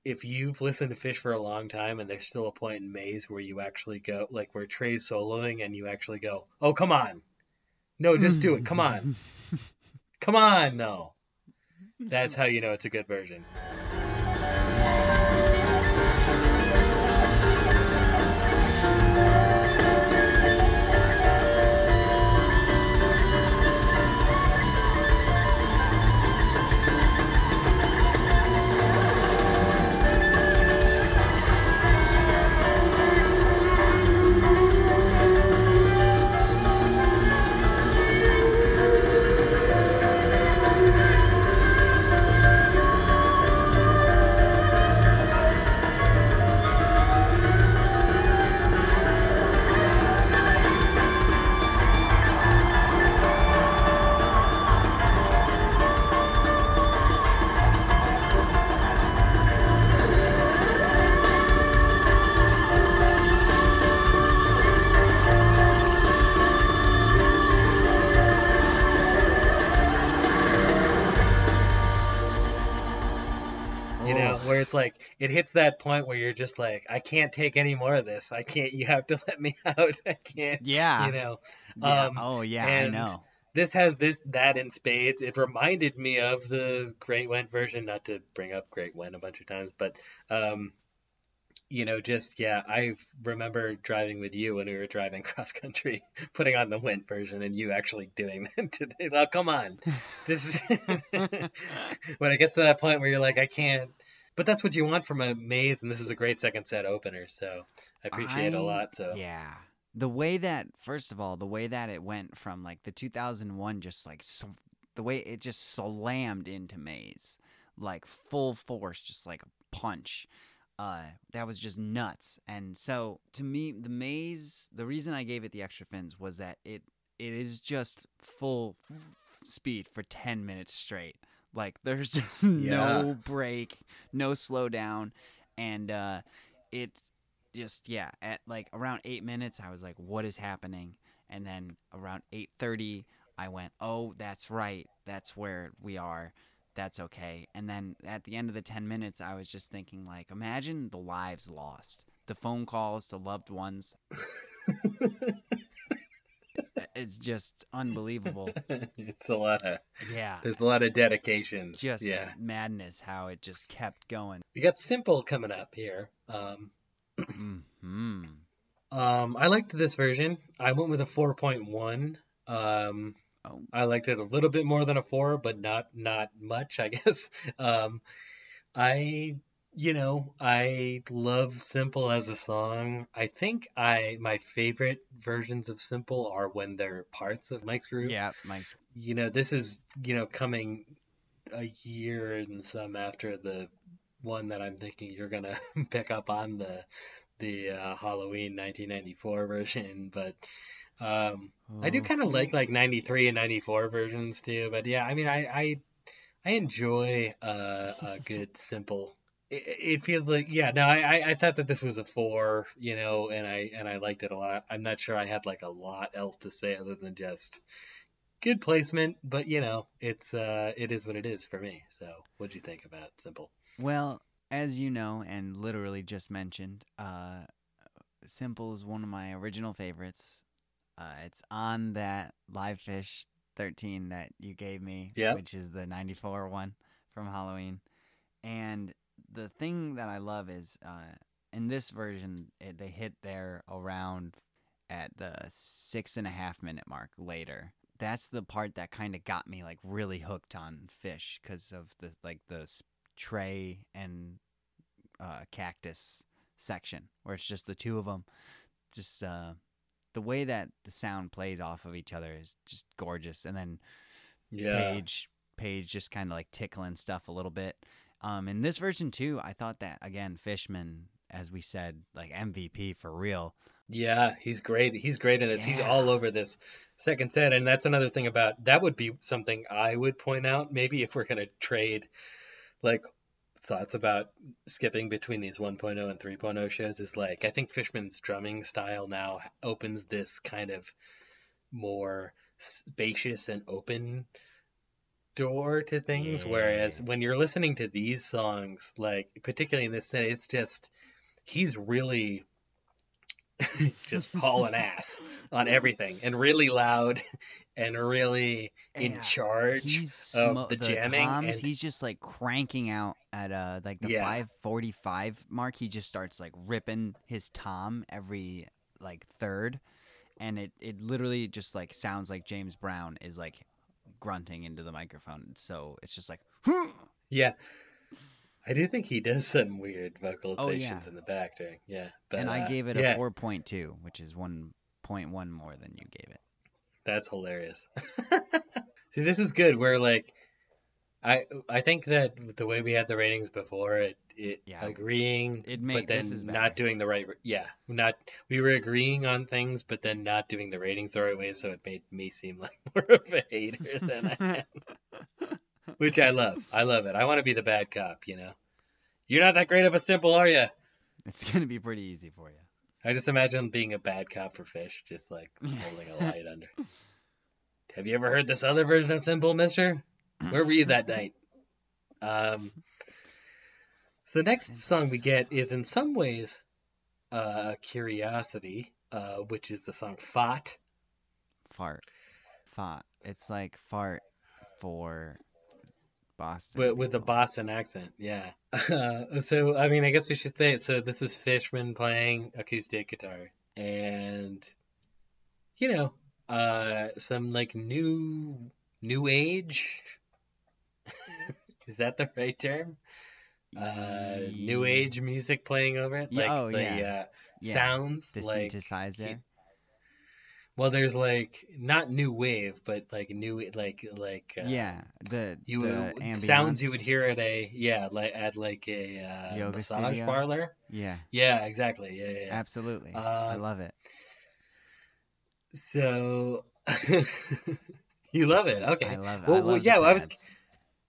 if you've listened to Phish for a long time and there's still a point in maze where you actually go like where Trey's soloing and you actually go, oh come on, no, just do it, come on, come on, no. That's how you know it's a good version. It hits that point where you're just like, I can't take any more of this. I can't. You have to let me out. I can't. Yeah. You know. yeah. Um, oh yeah, I know. this has this that in spades. It reminded me of the Great Went version, not to bring up Great Went a bunch of times, but um, you know, just yeah, I remember driving with you when we were driving cross country, putting on the Went version, and you actually doing that today. Oh, come on, this is when it gets to that point where you're like, I can't. But that's what you want from a maze, and this is a great second set opener, so I appreciate it a I- lot. So Yeah. The way that, first of all, the way that it went from like the 2001, just like so, the way it just slammed into Maze, like full force, just like a punch. Uh, that was just nuts. And so to me, the Maze, the reason I gave it the extra fins was that it it is just full speed for 10 minutes straight. Like there's just Yeah. no break, no slowdown, and uh, it just yeah at like around eight minutes i was like what is happening? And then around 8.30 i went oh that's right. That's where we are. That's okay. And then at the end of the 10 minutes i was just thinking like imagine the lives lost the phone calls to loved ones it's just unbelievable it's a lot of yeah there's a lot of dedication. just yeah. madness how it just kept going We got Simple coming up here. Um, hmm um, I liked this version. I went with a 4.1. Um, Oh. I liked it a little bit more than a 4, but not not much, I guess. Um, I you know, I love Simple as a song. I think I my favorite versions of Simple are when they're parts of Mike's Groove. yeah mike's you know, this is, you know, coming a year and some after the one that I'm thinking you're gonna pick up on the the uh, Halloween 1994 version, but um, I do kind of like like 93 and 94 versions too. But yeah, I mean, I I, I enjoy uh, a good simple. It, feels like yeah. No, I I- I thought that this was a four, you know, and I and I liked it a lot. I'm not sure I had like a lot else to say other than just good placement, but you know, it's uh, it is what it is for me. So, what'd you think about Simple? Well, as you know, and literally just mentioned, uh, Simple is one of my original favorites. Uh, it's on that Live Phish 13 that you gave me, Yeah. which is the 94 one from Halloween. And the thing that I love is uh, in this version, it, they hit there around at the six and a half minute mark later. That's the part that kind of got me like really hooked on Phish because of the like the Trey and uh, cactus section where it's just the two of them. Just uh, the way that the sound plays off of each other is just gorgeous. And then Yeah, Page, Page just kind of like tickling stuff a little bit. Um, in this version too, I thought that again, Fishman, as we said, like MVP for real. yeah, he's great. He's great in this. He's all over this second set, and that's another thing about that would be something I would point out. Maybe if we're gonna trade, like thoughts about skipping between these 1.0 and 3.0 shows is like I think Fishman's drumming style now opens this kind of more spacious and open door to things whereas when you're listening to these songs like particularly in this set it's just he's really just hauling ass on everything and really loud and really in charge He's of smo- the jamming toms, and- he's just like cranking out at uh like the Yeah. 545 mark. He just starts like ripping his tom every like third, and it it literally just like sounds like James Brown is like grunting into the microphone. So it's just like. yeah I do think he does some weird vocalizations Oh, yeah. in the back during yeah but and I uh, gave it yeah, a 4.2, which is 1.1 more than you gave it. That's hilarious. See, this is good. Where like, I I think that the way we had the ratings before, it it Yeah. agreeing, It but made- then this is not doing the right. Yeah, not we were agreeing on things, but then not doing the ratings the right way. So it made me seem like more of a hater than I am, which I love. I love it. I want to be the bad cop. You know, you're not that great of a simple, are you? It's gonna be pretty easy for you. I just imagine being a bad cop for Phish, just like holding a light under. Have you ever heard this other version of Simple, mister? Where were you that night? Um, So the next song we get is in some ways uh, curiosity, uh, which is the song Faht. Fart. Fart. It's like fart for Boston. with, with the. Boston accent, yeah. Uh, so I mean, I guess we should say it. So this is Fishman playing acoustic guitar, and you know, uh, some like new new age. is that the right term? Uh, new age music playing over it, like oh, the yeah. uh, yeah, sounds The like. synthesizer. Well, there's like not new wave, but like new like like uh, yeah, the you the would sounds you would hear at a yeah like at like a uh, Yoga massage studio? parlor. Yeah, Yeah, exactly. Yeah, yeah. yeah. absolutely. I Um, love it. So you love it. Okay. I love it. Well, I well, love yeah, well, I was.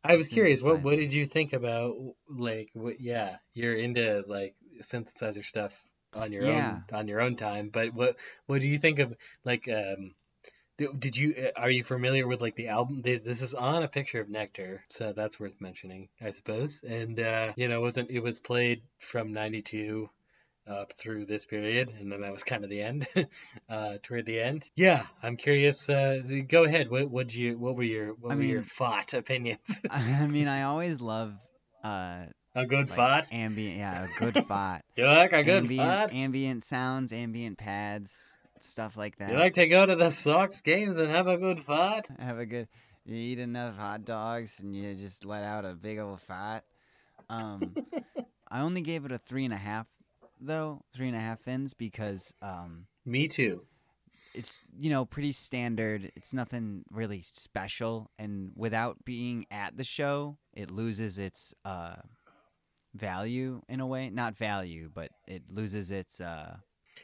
I was curious. What what did you think about like what? Yeah, you're into like synthesizer stuff on your Yeah. own on your own time. But what what do you think of like um? Did you uh, are you familiar with like the album? This, this is on a picture of Nectar, so that's worth mentioning, I suppose. And uh, you know, it wasn't it was played from '92 up through this period, and then that was kind of the end, uh, toward the end. Yeah, I'm curious. Uh, go ahead. What would you what were your what I were your mean- Faht opinions? I mean, I always love uh a good like ambient. Yeah, a good Faht. You like a good ambient, ambient sounds, ambient pads, stuff like that. You like to go to the Sox games and have a good Faht? Have a good. You eat enough hot dogs and you just let out a big old fat. Um, I only gave it a three and a half, though three and a half fins because um, Me too. it's you know pretty standard. It's nothing really special, and without being at the show, it loses its uh, value in a way. Not value, but it loses its uh,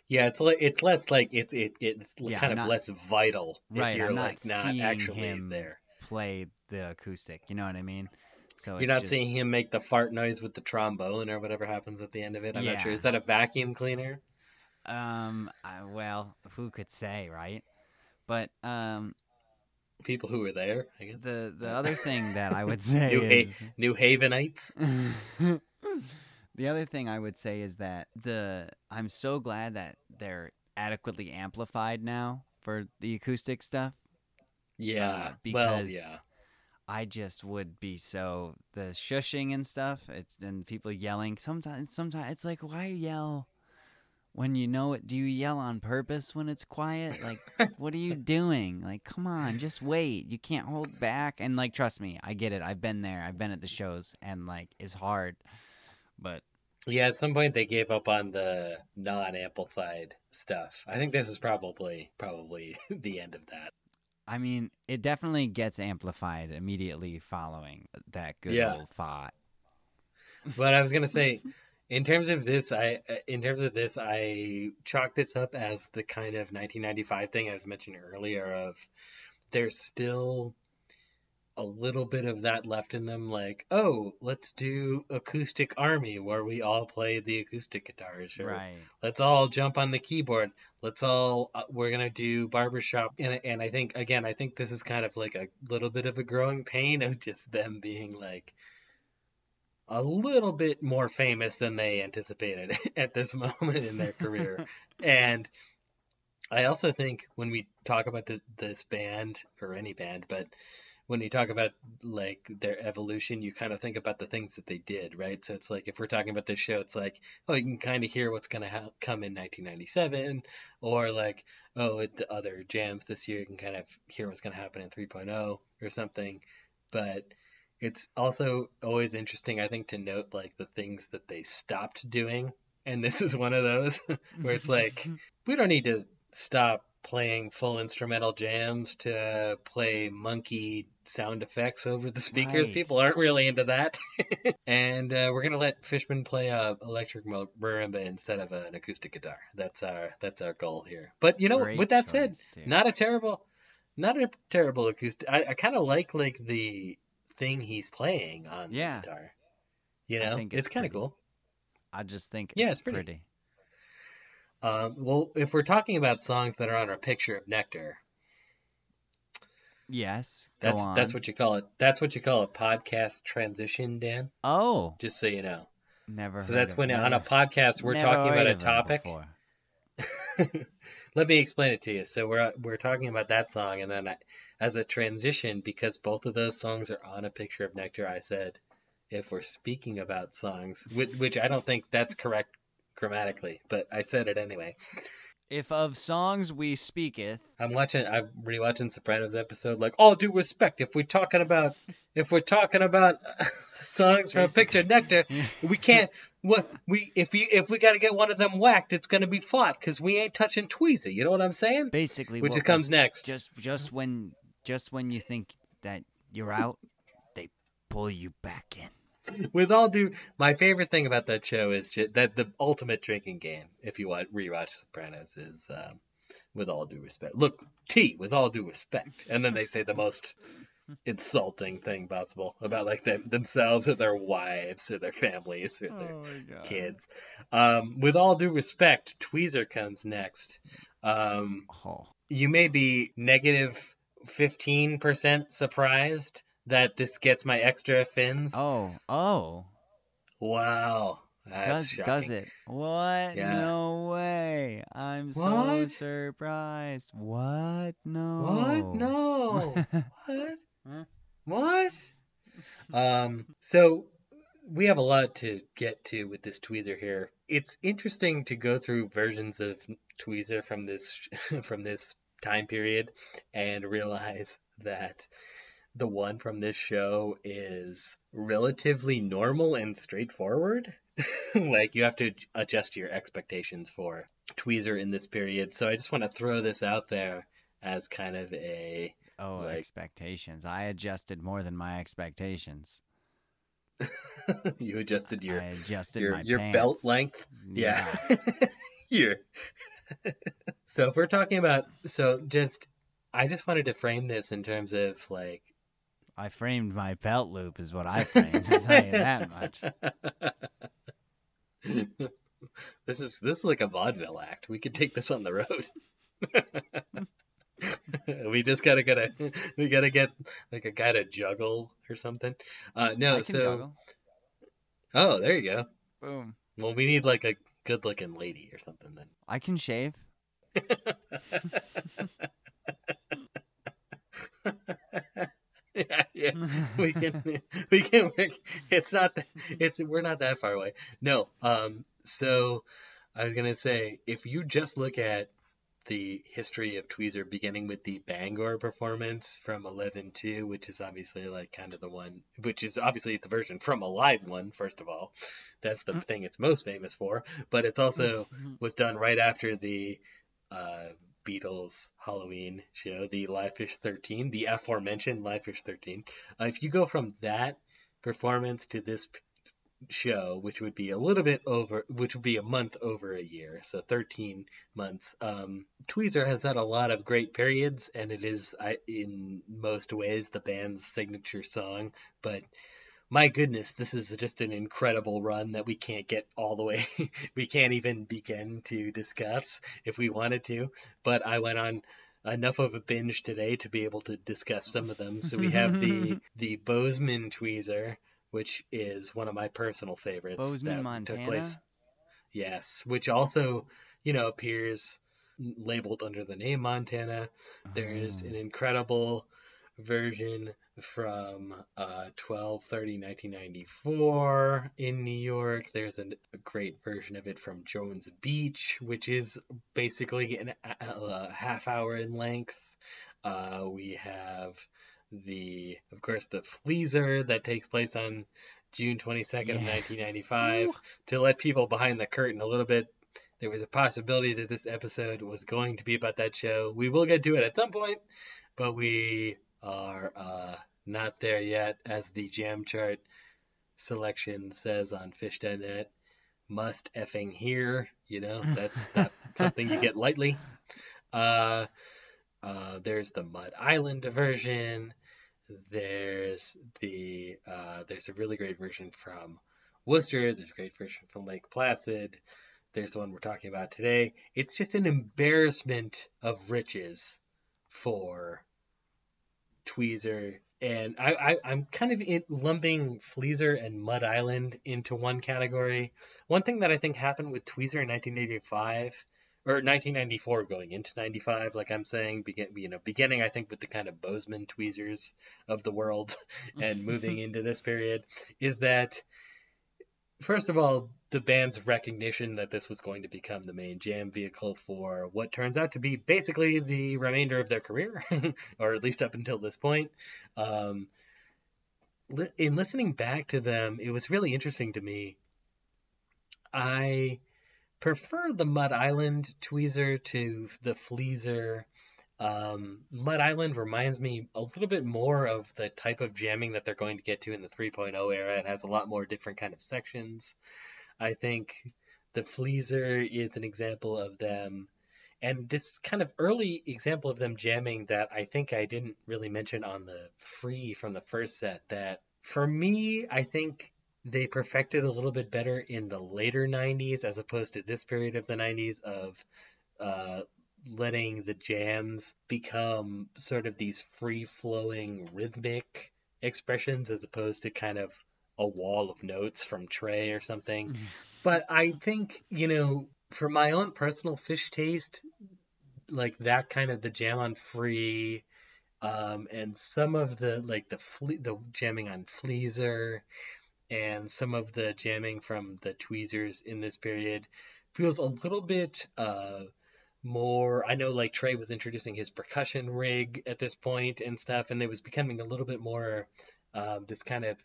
Yeah, it's le- it's less like it's it it's Yeah, kind I'm of not- less vital if Right, you're I'm not like not seeing actually him there. play the acoustic. You know what I mean? So You're not just, seeing him make the fart noise with the trombone or whatever happens at the end of it. I'm not sure. Is that a vacuum cleaner? Um. I, well, who could say, right? But um, People who were there, I guess. the the other thing that I would say New, is ha- New Havenites. the other thing I would say is that the I'm so glad that they're adequately amplified now for the acoustic stuff. Yeah. Uh, well, because yeah. I just would be so the shushing and stuff. It's and people yelling. Sometimes, sometimes it's like, why yell when you know it? Do you yell on purpose when it's quiet? Like, what are you doing? Like, come on, just wait. You can't hold back. And like, trust me, I get it. I've been there. I've been at the shows, and like, it's hard. But Yeah, at some point they gave up on the non-amplified stuff. I think this is probably probably the end of that. I mean, it definitely gets amplified immediately following that good Yeah. old Faht. But I was gonna say, in terms of this, I in terms of this, I chalk this up as the kind of 1995 thing I was mentioning earlier. Of there's still a little bit of that left in them. Like, oh, let's do acoustic army where we all play the acoustic guitars. Or Right. let's all jump on the keyboard. Let's all uh, we're gonna do barbershop. And and I think again, I think this is kind of like a little bit of a growing pain of just them being like a little bit more famous than they anticipated at this moment in their career. and I also think when we talk about the, this band or any band, but when you talk about like their evolution, you kind of think about the things that they did, right? So it's like if we're talking about this show, it's like, oh, you can kind of hear what's going to ha- come in 1997, or like, oh, at the other jams this year, you can kind of hear what's going to happen in 3.0 or something. But it's also always interesting, I think, to note like the things that they stopped doing. And this is one of those where it's like, we don't need to stop playing full instrumental jams to play monkey sound effects over the speakers. Right. People aren't really into that. and uh, we're gonna let Fishman play a electric marimba instead of an acoustic guitar. That's our that's our goal here. But you know, Great with that said, choice, too. not a terrible, not a terrible acoustic. I, I kind of like like the thing he's playing on Yeah. the guitar. You know, it's, it's kind of cool. I just think Yeah, it's, it's pretty. pretty. Um, well, if we're talking about songs that are on our picture of Nectar, Yes. That's that's what you call it. That's what you call a podcast transition, Dan. Oh, Just so you know. Never. So that's when on a podcast we're talking about a topic. Let me explain it to you. So we're we're talking about that song, and then I, as a transition, because both of those songs are on a picture of Nectar, I said, if we're speaking about songs, which, which I don't think that's correct grammatically, but I said it anyway. If of songs we speaketh, I'm watching. I'm rewatching Sopranos episode. Like, all due respect, if we're talking about, if we're talking about songs from picture Nectar, we can't. What we if we if we got to get one of them whacked, it's gonna be Faht because we ain't touching Tweezy. You know what I'm saying? basically, Which it comes next. just just when just when you think that you're out, they pull you back in. With all due, my favorite thing about that show is ju- that the ultimate drinking game. If you watch, rewatch Sopranos, is um, with all due respect. Look, T, with all due respect, and then they say the most insulting thing possible about like them themselves or their wives or their families or their god. kids. Um, with all due respect, Tweezer comes next. Um, Oh, you may be negative fifteen percent surprised that this gets my extra fins. oh, oh. Wow. That's does does it? What? Yeah. No way! I'm so What? surprised. What? No. What? No. what? Huh? What? Um, so we have a lot to get to with this tweezer here. It's interesting to go through versions of tweezer from this from this time period and realize that the one from this show is relatively normal and straightforward. like you have to adjust your expectations for tweezer in this period. So I just want to throw this out there as kind of a Oh, Like- expectations. I adjusted more than my expectations. you adjusted your I adjusted your my your belt pants. length. Yeah. Here. so if we're talking about so just I just wanted to frame this in terms of like I framed my belt loop, is what I framed. I'll tell you that much. this is this is like a vaudeville act. We could take this on the road. we just gotta get a we gotta get like a guy to juggle or something. Uh no, I can so juggle. oh there you go. Boom. Well we need like a good looking lady or something then. I can shave. yeah, yeah. we can we can work. It's not that it's we're not that far away. No. Um. So I was gonna say if you just look at the history of Tweezer, beginning with the Bangor performance from Eleven Two, which is obviously like kind of the one, which is obviously the version from a live one. First of all, that's the thing it's most famous for. But it's also was done right after the uh, Beatles Halloween show, the Live Phish 13, the aforementioned Live Phish 13. Uh, if you go from that performance to this show, which would be a little bit over, which would be a month over a year, so 13 months. Um, Tweezer has had a lot of great periods, and it is I, in most ways the band's signature song, but my goodness, this is just an incredible run that we can't get all the way. we can't even begin to discuss if we wanted to. But I went on enough of a binge today to be able to discuss some of them. So we have the the Bozeman tweezer, which is one of my personal favorites. Bozeman, that took Montana. place. Yes, which also, you know, appears labeled under the name Montana. There's Oh. an incredible version from uh 1230 1994 in New York. There's an, a great version of it from Jones Beach, which is basically an, a, half hour in length. Uh, we have the, of course, the Fleaser that takes place on June 22nd of Yeah. 1995. To let people behind the curtain a little bit, there was a possibility that this episode was going to be about that show. We will get to it at some point, but we are uh, not there yet, as the jam chart selection says on phish.net. Must effing hear, you know, that's not something you get lightly. Uh, uh, there's the Mud Island version. There's the uh, there's a really great version from Worcester. There's a great version from Lake Placid. There's the one we're talking about today. It's just an embarrassment of riches for Tweezer, and I, I I'm kind of in, lumping Fleazer and Mud Island into one category. One thing that I think happened with Tweezer in 1985 or 1994 going into 95 like i'm saying begin you know beginning i think with the kind of bozeman tweezers of the world and moving into this period is that first of all the band's recognition that this was going to become the main jam vehicle for what turns out to be basically the remainder of their career or at least up until this point um, li- in listening back to them it was really interesting to me i prefer the Mud Island tweezer to the Fleazer. Um, Mud Island reminds me a little bit more of the type of jamming that they're going to get to in the 3.0 era. It has a lot more different kind of sections. I think the Fleezer is an example of them, and this kind of early example of them jamming that I think I didn't really mention on the free from the first set. That for me, I think they perfected a little bit better in the later 90s as opposed to this period of the 90s of uh, letting the jams become sort of these free flowing rhythmic expressions as opposed to kind of a wall of notes from Trey or something. But I think, you know, for my own personal Phish taste, like that kind of the jam on free um, and some of the like the fle- the jamming on Fleezer and some of the jamming from the tweezers in this period feels a little bit uh, more i know like trey was introducing his percussion rig at this point and stuff and it was becoming a little bit more um, this kind of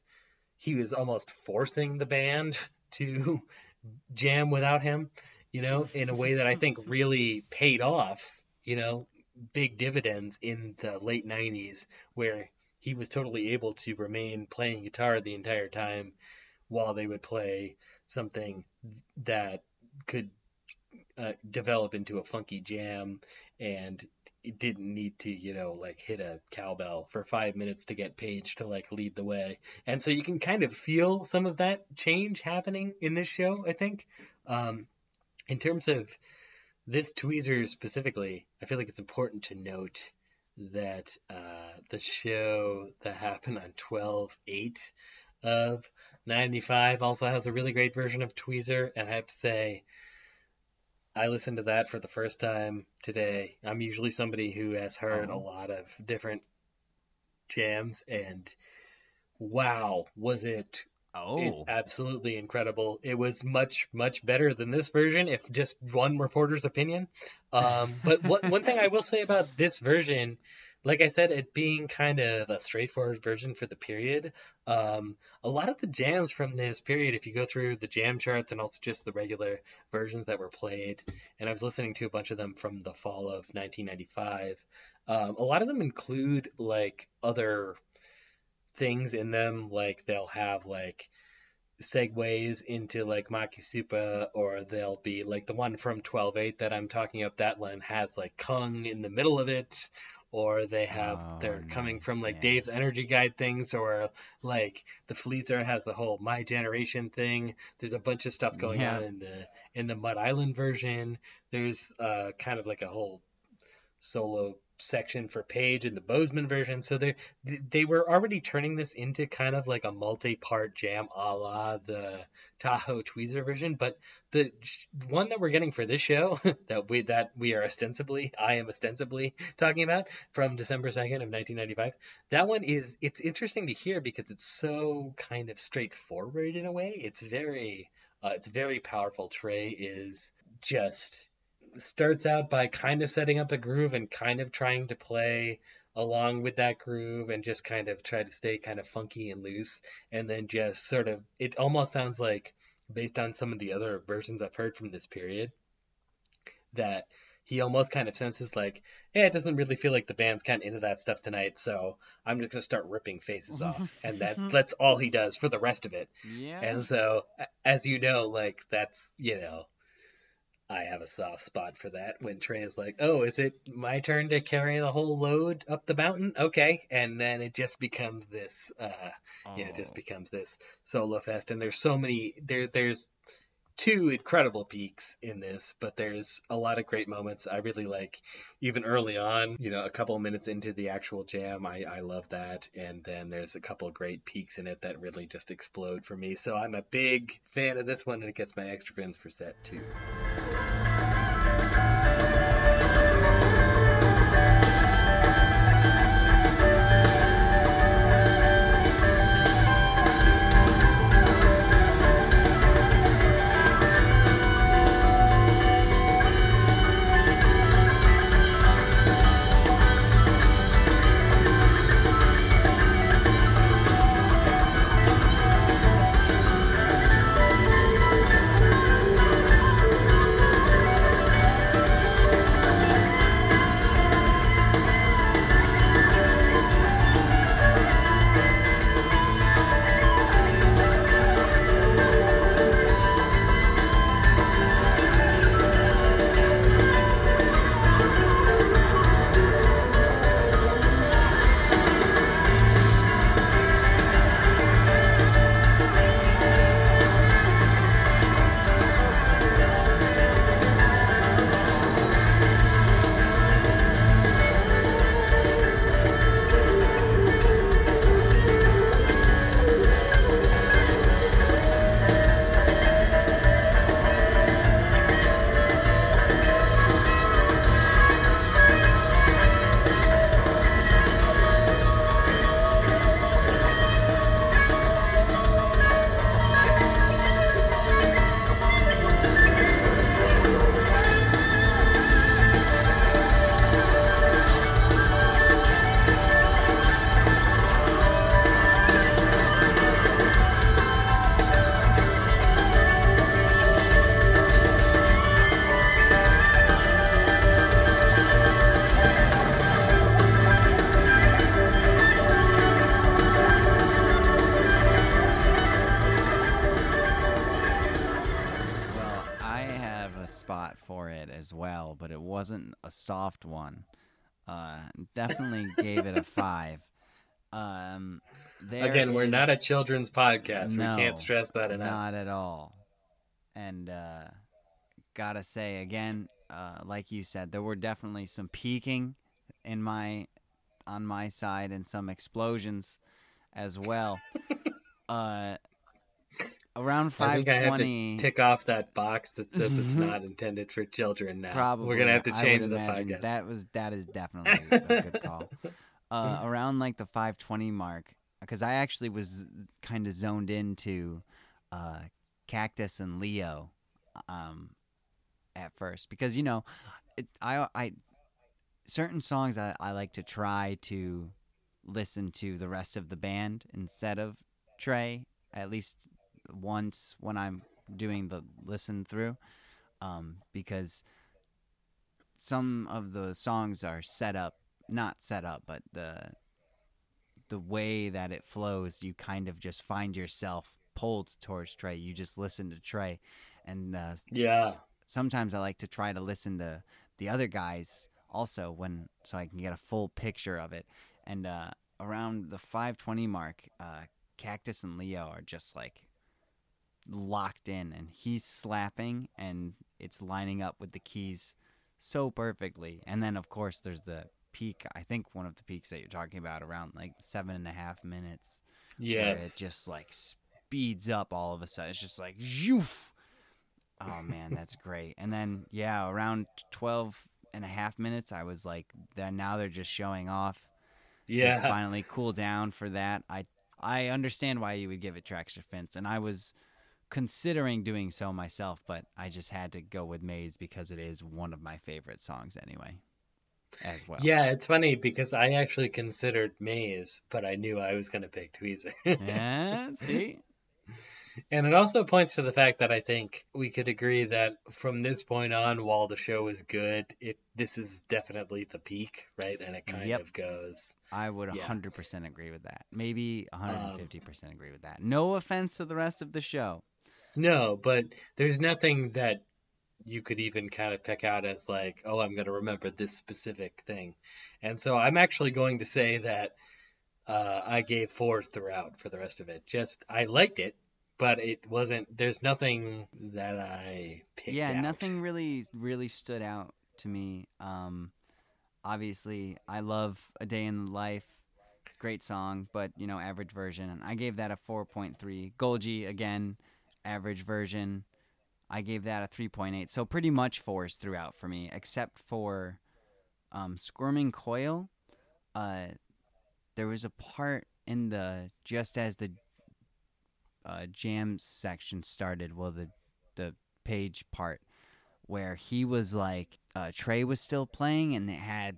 he was almost forcing the band to jam without him you know in a way that i think really paid off you know big dividends in the late 90s where he was totally able to remain playing guitar the entire time while they would play something that could uh, develop into a funky jam and didn't need to you know like hit a cowbell for five minutes to get Page to like lead the way and so you can kind of feel some of that change happening in this show I think um, in terms of this tweezer specifically I feel like it's important to note that uh, the show that happened on 12 8 of 95 also has a really great version of Tweezer. And I have to say, I listened to that for the first time today. I'm usually somebody who has heard a Oh. lot of different jams, and wow, was it it- Oh, absolutely incredible. It was much, much better than this version, if just one reporter's opinion. Um, but one, one thing I will say about this version, like I said, it being kind of a straightforward version for the period, um, a lot of the jams from this period, if you go through the jam charts and also just the regular versions that were played, and I was listening to a bunch of them from the fall of 1995, um, a lot of them include like other things in them like they'll have like segues into like Makisupa or they'll be like the one from 12.8 that I'm talking up that one has like Kung in the middle of it or they have Oh, they're coming from like yeah. Dave's energy guide things or like the Fleezer has the whole my generation thing there's a bunch of stuff going Yeah. on in the in the Mud Island version there's uh kind of like a whole solo section for Page in the Bozeman version. So they they were already turning this into kind of like a multi-part jam a la the Tahoe Tweezer version. But the one that we're getting for this show that we that we are ostensibly I am ostensibly talking about from December second of 1995. That one is it's interesting to hear because it's so kind of straightforward in a way. It's very uh, it's very powerful. Trey is just starts out by kind of setting up a groove and kind of trying to play along with that groove and just kind of try to stay kind of funky and loose. And then just sort of it almost sounds like based on some of the other versions I've heard from this period that he almost kind of senses like yeah it doesn't really feel like the band's kind of into that stuff tonight so I'm just going to start ripping faces off. And that that's all he does for the rest of it. Yeah. and so, as you know, like that's you know, I have a soft spot for that. When Trey is like, "Oh, is it my turn to carry the whole load up the mountain?" Okay, and then it just becomes this, uh, yeah, it just Oh. becomes this solo fest. And there's so many there. There's two incredible peaks in this, but there's a lot of great moments. I really like even early on, you know, a couple minutes into the actual jam, I, I love that. And then there's a couple great peaks in it that really just explode for me. So I'm a big fan of this one, and it gets my extra fins for set two. Soft one. Uh, definitely gave it a five. Um, there Again, we're not a children's podcast. No, we can't stress that enough. Not at all. And uh, gotta say again, uh, like you said, there were definitely some peaking in my on my side and some explosions as well. uh, around five think I have to twenty. tick off that box that says it's not intended for children now. Probably. We're gonna have to change the podcast. That was that is definitely a good call. Uh, around like the 520 mark, because I actually was kind of zoned into uh, Cactus and Leo um, at first, because you know, it, I I certain songs I, I like to try to listen to the rest of the band instead of Trey at least once when I'm doing the listen through, um, because some of the songs are set up not set up but the the way that it flows you kind of just find yourself pulled towards Trey you just listen to Trey and uh, yeah. sometimes I like to try to listen to the other guys also when so I can get a full picture of it. And uh, around the 520 mark, uh, Cactus and Leo are just like locked in, and he's slapping, and it's lining up with the keys so perfectly. And then of course there's the peak. I think one of the peaks that you're talking about around like seven and a half minutes where it just like speeds up all of a sudden. It's just like zhoof. Oh man, that's great. And then yeah, around 12 and a half minutes, I was like, then now they're just showing off. They Yeah. finally cool down for that. I I understand why you would give it to extra fins, and I was considering doing so myself, but I just had to go with Maze because it is one of my favorite songs anyway. As well. Yeah, it's funny because I actually considered Maze, but I knew I was going to pick Tweezer. Yeah, see? and it also points to the fact that I think we could agree that from this point on, while the show is good, it this is definitely the peak, right? And it kind Yep. of goes. I would Yeah. 100% agree with that. Maybe 150% um, agree with that. No offense to the rest of the show. No, but there's nothing that you could even kind of pick out as like, oh, I'm going to remember this specific thing. And so I'm actually going to say that uh, I gave fours throughout for the rest of it. Just I liked it, but it wasn't. There's nothing that I picked. yeah, out. nothing really really stood out to me. Um, obviously, I love A Day in the Life, great song, but you know, average version. And I gave that a four point three. Golgi again, average version. I gave that a three point eight. So pretty much fours throughout for me, except for um, Squirming Coil. Uh, there was a part in the just as the uh, jam section started. Well, the the page part where he was like uh, Trey was still playing and it had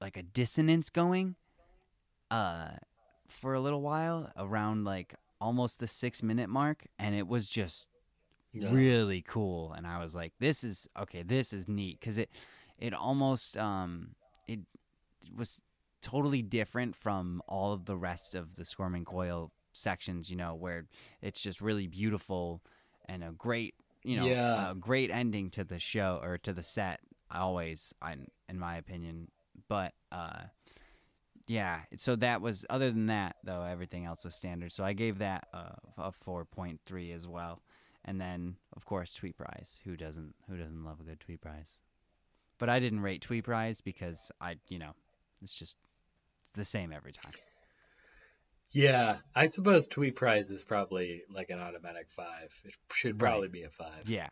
like a dissonance going uh for a little while around like almost the 6 minute mark and it was just Yeah. really cool and I was like this is okay this is neat cuz it it almost um it was totally different from all of the rest of the Squirming Coil sections, you know, where it's just really beautiful and a great, you know, Yeah. a great ending to the show or to the set. Always, I, in my opinion. But uh, yeah, so that was. Other than that, though, everything else was standard. So I gave that a four point three as well. And then, of course, Tweeprise. Who doesn't? Who doesn't love a good Tweeprise? But I didn't rate Tweeprise because I, you know, it's just it's the same every time. Yeah, I suppose Tweeprise is probably like an automatic five. It should Right. probably be a five. Yeah.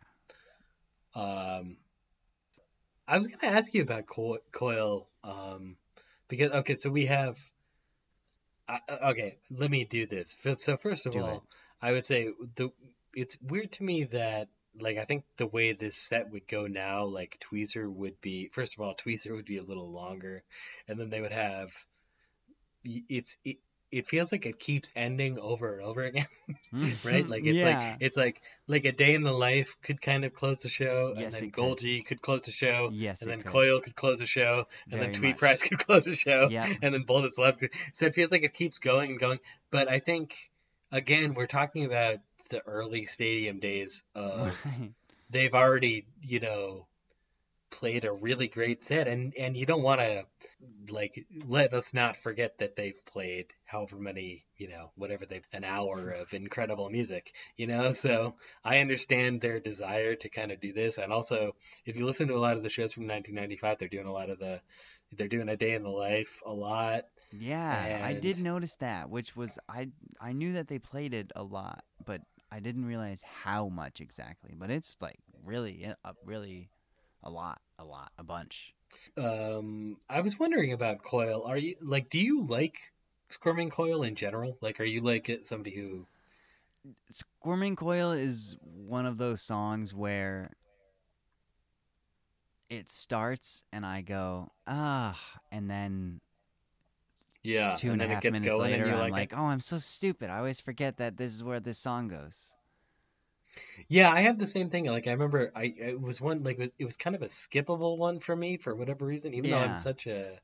Um, I was gonna ask you about Co- Coil, um, because okay, so we have. I uh, okay, let me do this. So first of Do all, it. I would say the it's weird to me that like I think the way this set would go now, like Tweezer would be first of all, Tweezer would be a little longer, and then they would have. It's it, it feels like it keeps ending over and over again hmm. right? Like it's yeah. like it's like like a day in the life could kind of close the show, Yes, and then it could. Golgi could close the show, yes, and then could. Coil could close the show, and Very then Tweet much. Price could close the show, Yep. and then Bullets left. So it feels like it keeps going and going. But I think again we're talking about the early stadium days of they've already you know played a really great set and and you don't want to like let us not forget that they've played however many you know whatever they've an hour of incredible music you know so i understand their desire to kind of do this and also if you listen to a lot of the shows from 1995 they're doing a lot of the they're doing a day in the life a lot Yeah, I did notice that, which was I I knew that they played it a lot, but I didn't realize how much exactly. But it's like really uh, uh, really a lot, a lot, a bunch. um i was wondering about coil are you like do you like squirming coil in general like are you like somebody who Squirming Coil is one of those songs where it starts and I go, ah, and then yeah two and and a half it gets minutes going later, I'm like, like, oh, I'm so stupid. I always forget that this is where this song goes. Yeah, I have the same thing. Like I remember, I it was one like it was, kind of a skippable one for me for whatever reason. Even though I'm such a,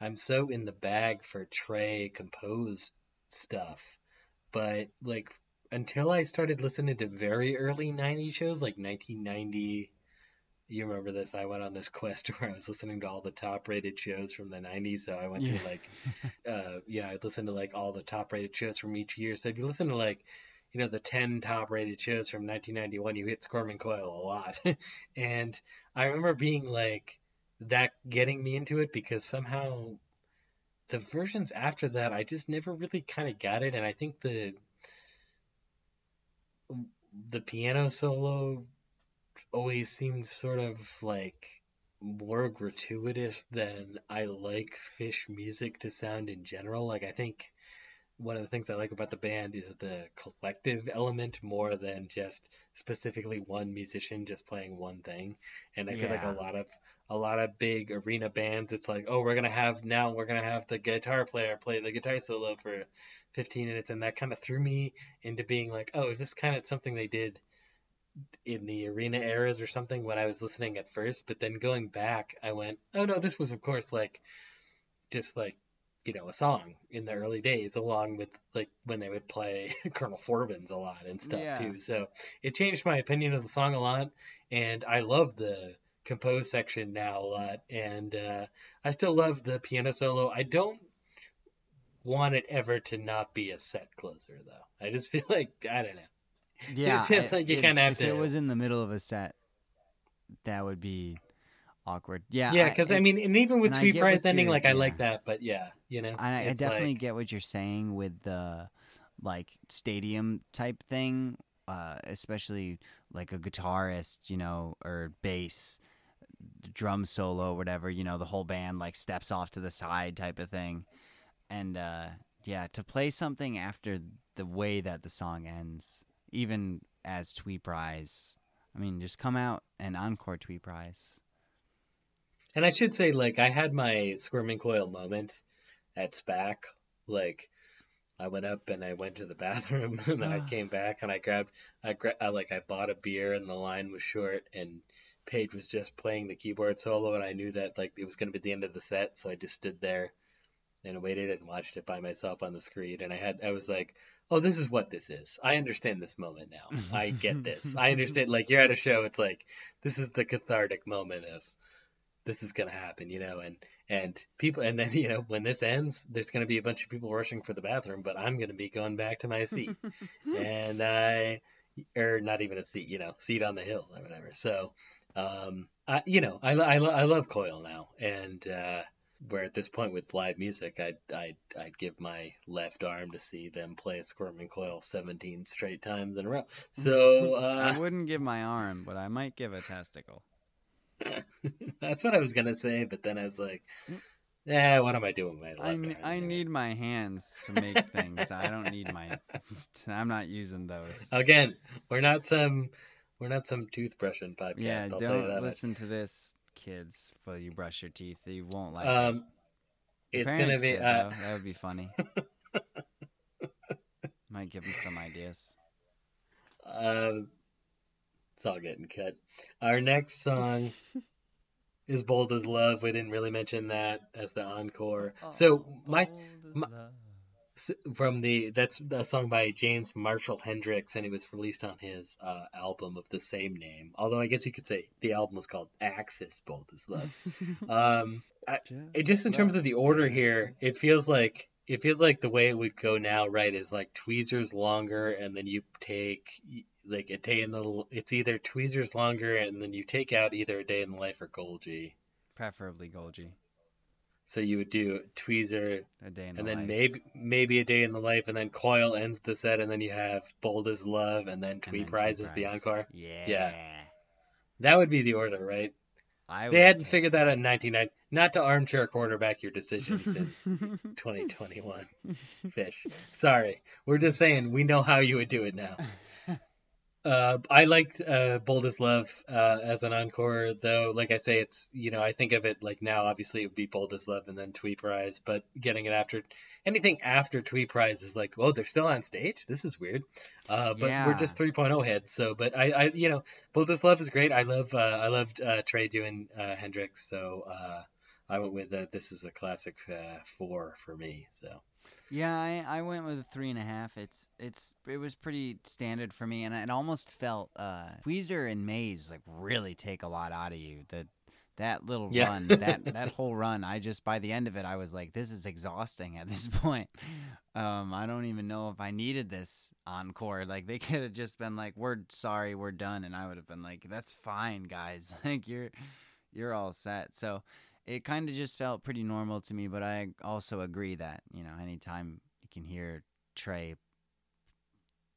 I'm so in the bag for Trey composed stuff, but like until I started listening to very early '90s shows, like 1990. You remember this? I went on this quest where I was listening to all the top rated shows from the 90s. So I went Yeah. to like, uh, you know, I listened to like all the top rated shows from each year. So if you listen to like you know, the 10 top rated shows from 1991, you hit Squirming Coil a lot. and I remember being like, that getting me into it because somehow the versions after that, I just never really kind of got it. And I think the, the piano solo always seems sort of like more gratuitous than I like Phish music to sound in general. Like, I think one of the things I like about the band is the collective element more than just specifically one musician just playing one thing. And I feel like a lot of a lot of big arena bands, it's like, oh, we're gonna have now we're gonna have the guitar player play the guitar solo for 15 minutes, and that kind of threw me into being like, oh, is this kind of something they did in the arena eras or something when I was listening at first? But then going back, I went, oh no, this was of course like just like you know, a song in the early days, along with like when they would play Colonel Forbins a lot and stuff Yeah. too. So it changed my opinion of the song a lot, and I love the compose section now a lot, and uh, I still love the piano solo. I don't want it ever to not be a set closer though. I just feel like I don't know. Yeah, just I- like you kinda have if to- it was in the middle of a set, that would be awkward. Yeah, Yeah, because I, it's- mean, and even with and I Tweeprise ending, like I like that, but yeah, you know, I, I definitely like- get what you're saying with the like stadium type thing, uh, especially like a guitarist, you know, or bass, drum solo, whatever. You know, the whole band like steps off to the side type of thing, and uh, yeah, to play something after the way that the song ends, even as Tweeprise. I mean, just come out and encore Tweeprise. And I should say, like, I had my squirming coil moment at SPAC. Like, I went up and I went to the bathroom, and then I Ah. came back and I grabbed, I, gra- I like, I bought a beer, and the line was short, and Page was just playing the keyboard solo, and I knew that like it was going to be the end of the set, so I just stood there and waited and watched it by myself on the screen, and I had, I was like. Oh, this is what this is. I understand this moment now. I get this. I understand. Like you're at a show, it's like this is the cathartic moment of this is gonna happen, you know, and and people, and then you know when this ends, there's gonna be a bunch of people rushing for the bathroom, but I'm gonna be going back to my seat, and I, or not even a seat, you know, seat on the hill or whatever. So, um, I, you know, I, I, I love Coil now, and uh, where at this point with live music, I'd, I'd, I'd give my left arm to see them play Squirming Coil 17 straight times in a row. So uh, I wouldn't give my arm, but I might give a testicle. That's what I was gonna say, but then I was like, "Yeah, what am I doing with my I, need my hands to make things. I don't need my. I'm not using those. Again, we're not some, we're not some toothbrushing podcast. yeah, I'll tell you don't that much. listen to this, kids. While you brush your teeth, you won't like Um, it. It's gonna be. could, Uh. That would be funny. Might give them some ideas. um, it's all getting cut. Our next song is "Bold as Love." We didn't really mention that as the encore. So my my- from the that's a song by James Marshall Hendrix, and it was released on his uh, album of the same name. Although I guess you could say the album was called Axis Bold as Love. um, I, it just in terms of the order here, it feels like it feels like the way it would go now, right? Is like tweezers longer, and then you take like a day in the. It's either tweezers longer, and then you take out either a day in the life or Golgi. Preferably Golgi. So you would do tweezer, A day in the and then life. maybe maybe a day in the life, and then Coil ends the set, and then you have Bold as Love, and then Tweeprise is the encore. Yeah. Yeah. That would be the order, right? I They hadn't figured that out in 1990. Not to armchair quarterback your decisions in 2021. Phish. Sorry. We're just saying we know how you would do it now. Uh, I liked uh, Bold as Love uh, as an encore, though. Like I say, it's you know I think of it like now. Obviously, it would be Bold as Love and then Tweeprise, but getting it after anything after Tweeprise is like, oh, they're still on stage. This is weird. Uh, but we're just 3.0 heads. So, but I, I, you know, Bold as Love is great. I love, uh, I loved uh, Trey doing uh, Hendrix. So uh, I went with uh, this is a classic uh, four for me. So. Yeah, I, I went with a three and a half. It's it's it was pretty standard for me, and it almost felt uh, Tweezer and Maze like really take a lot out of you. That that little Yeah. run, that that whole run, I just by the end of it, I was like, this is exhausting at this point. Um, I don't even know if I needed this encore. Like they could have just been like, we're sorry, we're done, and I would have been like, that's fine, guys. Like you're you're all set. So it kind of just felt pretty normal to me, but I also agree that, you know, anytime you can hear Trey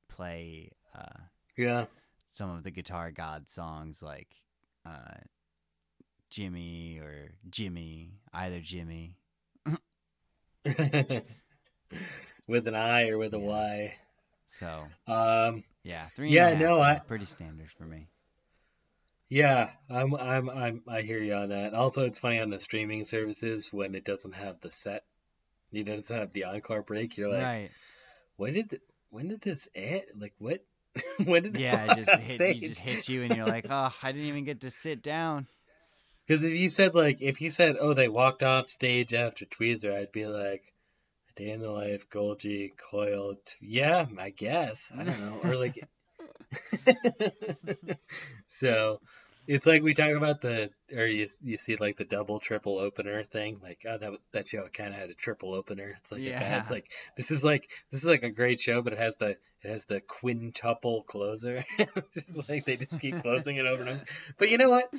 play uh, Yeah. some of the Guitar God songs like uh, Jimmy or Jimmy, either Jimmy. with an I or with a Yeah. Y. So, Um, yeah, three Yeah, no, I- pretty standard for me. Yeah, I'm, I'm, I'm, I hear you on that. Also, it's funny on the streaming services when it doesn't have the set, you know, it doesn't have the encore break. You're like, right. when did, th- when did this end? Like, what? when did Yeah, it just hit, you just hits you and you're like, oh, I didn't even get to sit down. Because if you said like, if you said, oh, they walked off stage after Tweezer, I'd be like, A Day in the Life, Golgi, Coil. T- yeah, I guess. I don't know. Or like, so, It's like we talk about the, or you you see like the double triple opener thing. Like oh that that show kind of had a triple opener. It's like Yeah. it's like this is like this is like a great show, but it has the it has the quintuple closer. it's like they just keep closing it over and over. But you know what?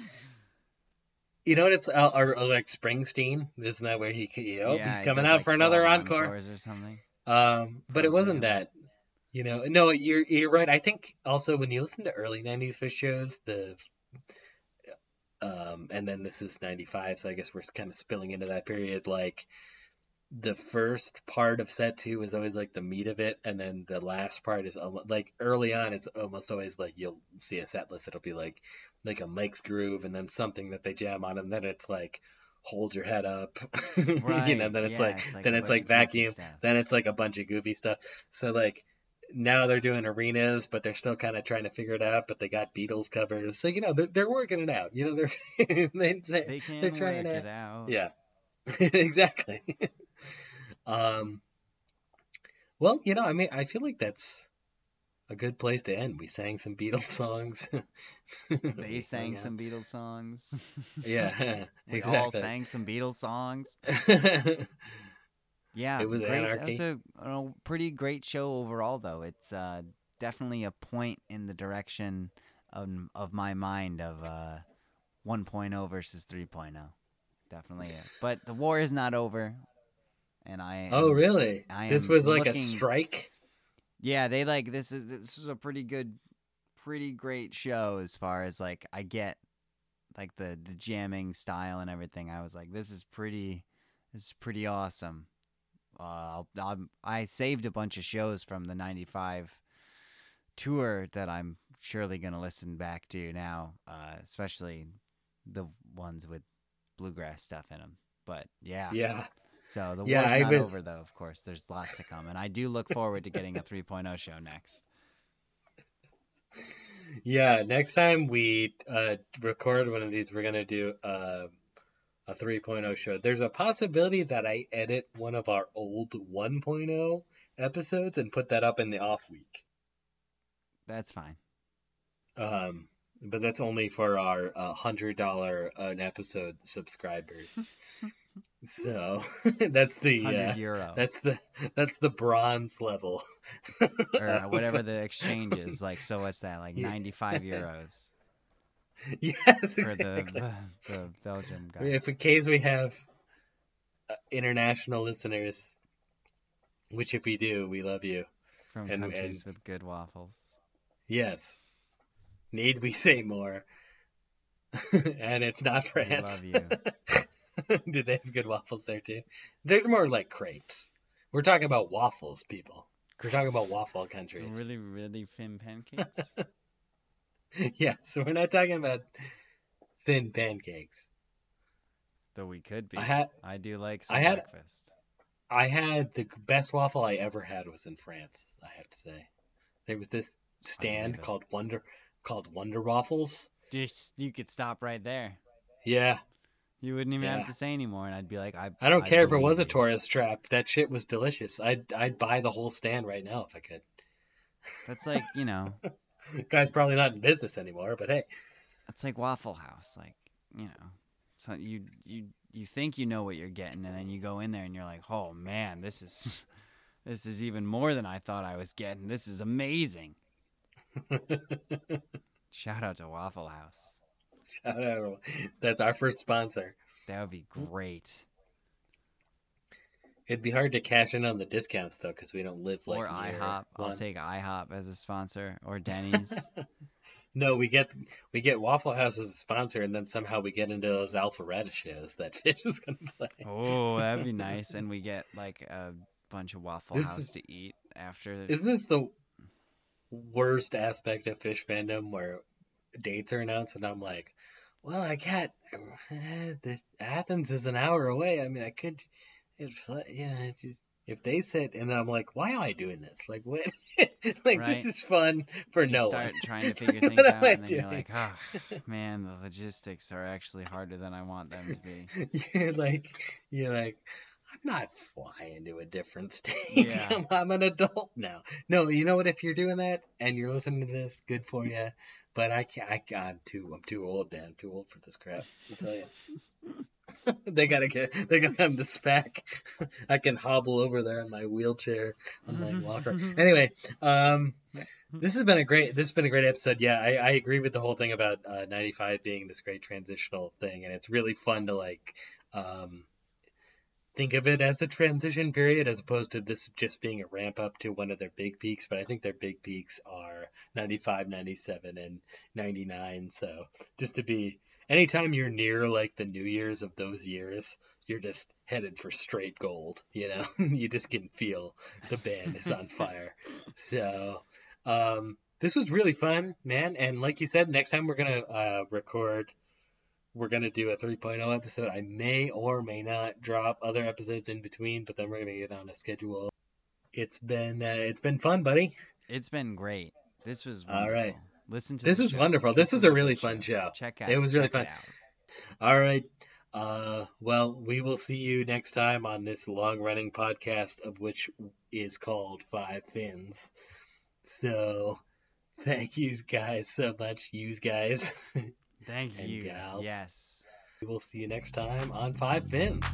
You know what? It's uh, or, or like Springsteen. Isn't that where he? You know, Yeah, he's coming does, out like, for another encore. or something. Um, but it wasn't that. You know, no, you're you're right. I think also when you listen to early '90s Phish shows, the um, and then this is '95, so I guess we're kind of spilling into that period. Like the first part of set two is always like the meat of it, and then the last part is almost like early on. It's almost always like you'll see a set list. It'll be like like a Mike's groove, and then something that they jam on, and then it's like hold your head up, you know. Then it's yeah, like it's like then it's like vacuum stuff. then it's like a bunch of goofy stuff. So like now they're doing arenas, but they're still kind of trying to figure it out. But they got Beatles covers, so you know they're they're working it out. You know they're they, they, They can they're work trying to it out. yeah exactly. um, well, you know, I mean, I feel like that's a good place to end. We sang some Beatles songs. They sang some Beatles songs. Yeah, we all sang some Beatles songs. Yeah, It was great. That was a, a pretty great show overall, though. It's uh, definitely a point in the direction of, of my mind of uh, 1.0 versus 3.0. Definitely it. But the war is not over, and I. oh, really? I This was like a strike. Yeah, they like this is this is a pretty good, pretty great show as far as like I get, like the the jamming style and everything. I was like, this is pretty, this is pretty awesome. Uh, I'll, I saved a bunch of shows from the '95 tour that I'm surely gonna listen back to now, uh, especially the ones with bluegrass stuff in them. But yeah, Yeah. so the Yeah, war's I not was- over, though. Of course, there's lots to come, and I do look forward to getting a 3.0 show next. Yeah, next time we uh, record one of these, we're gonna do uh, a 3.0 show. There's a possibility that I edit one of our old 1.0 episodes and put that up in the off week. That's fine. Um, but that's only for our uh, hundred dollar an episode subscribers. so that's the uh, euro that's the that's the bronze level. or whatever the exchange is. Like, so what's that? Like Yeah. 95 euros yes, for the exactly. the, the Belgium guy. If in case we have uh, international listeners, which if we do, we love you. From and- countries and- with good waffles. Yes. Need we say more? and it's not We France. love you. do they have good waffles there too? They're more like crepes. We're talking about waffles, people. We're talking about waffle countries. Really, really thin pancakes. yeah, so we're not talking about thin pancakes. Though we could be. I had I do like some I had- breakfast. I had the best waffle I ever had was in France. I have to say, there was this stand called Wonder called Wonder Waffles. Just you could stop right there. Yeah, You wouldn't even Yeah. have to say anymore, and I'd be like, I. I don't care if it was a you. tourist trap. That shit was delicious. I'd I'd buy the whole stand right now if I could. That's like you know, Guy's probably not in business anymore, but hey, it's like Waffle House. Like you know, so you you you think you know what you're getting, and then you go in there and you're like, oh man, this is this is even more than I thought I was getting. This is amazing. Shout out to Waffle House. shout out. That's our first sponsor. That would be great. It'd be hard to cash in on the discounts though, because we don't live like or IHOP. I'll one. take IHOP as a sponsor, or Denny's. No, we get we get Waffle House as a sponsor, and then somehow we get into those alpharetta shows that Phish is gonna play. oh, that'd be nice. And we get like a bunch of Waffle This House is- to eat after. Isn't this the worst aspect of Phish fandom where dates are announced and I'm like, well, I got the Athens is an hour away. I mean, I could, if yeah, it's just if they said, and I'm like, why am I doing this? Like, what? like Right. this is fun for you no start one. trying to figure things out, and then you're like, oh, man, the logistics are actually harder than I want them to be. you're like, you're like, I'm not flying to a different state. Yeah. I'm, I'm an adult now. No, you know what? If you're doing that and you're listening to this, good for you. but I can't. I, I'm too. I'm too old, Dan. I'm too old for this crap. I'll tell you. they gotta get. They gotta have the SPAC. I can hobble over there in my wheelchair on my walker. Anyway, um, this has been a great. This has been a great episode. Yeah, I, I agree with the whole thing about uh, '95 being this great transitional thing, and it's really fun to like. Um, think of it as a transition period as opposed to this just being a ramp up to one of their big peaks but i think their big peaks are 95 97 and 99 so just to be anytime you're near like the new years of those years you're just headed for straight gold you know you just can feel the band is on fire so um this was really fun man and like you said next time we're gonna uh record we're gonna do a 3.0 episode. I may or may not drop other episodes in between, but then we're gonna get on a schedule. It's been uh, it's been fun, buddy. It's been great. This was All wonderful. right. Listen to This was show. wonderful. This is a really fun show. Check out. It was really fun. All right. Uh, well, we will see you next time on this long running podcast of which is called Five Fins. So, thank you guys so much, you guys. Thank And you. gals. Yes. we will see you next time on Five Fins.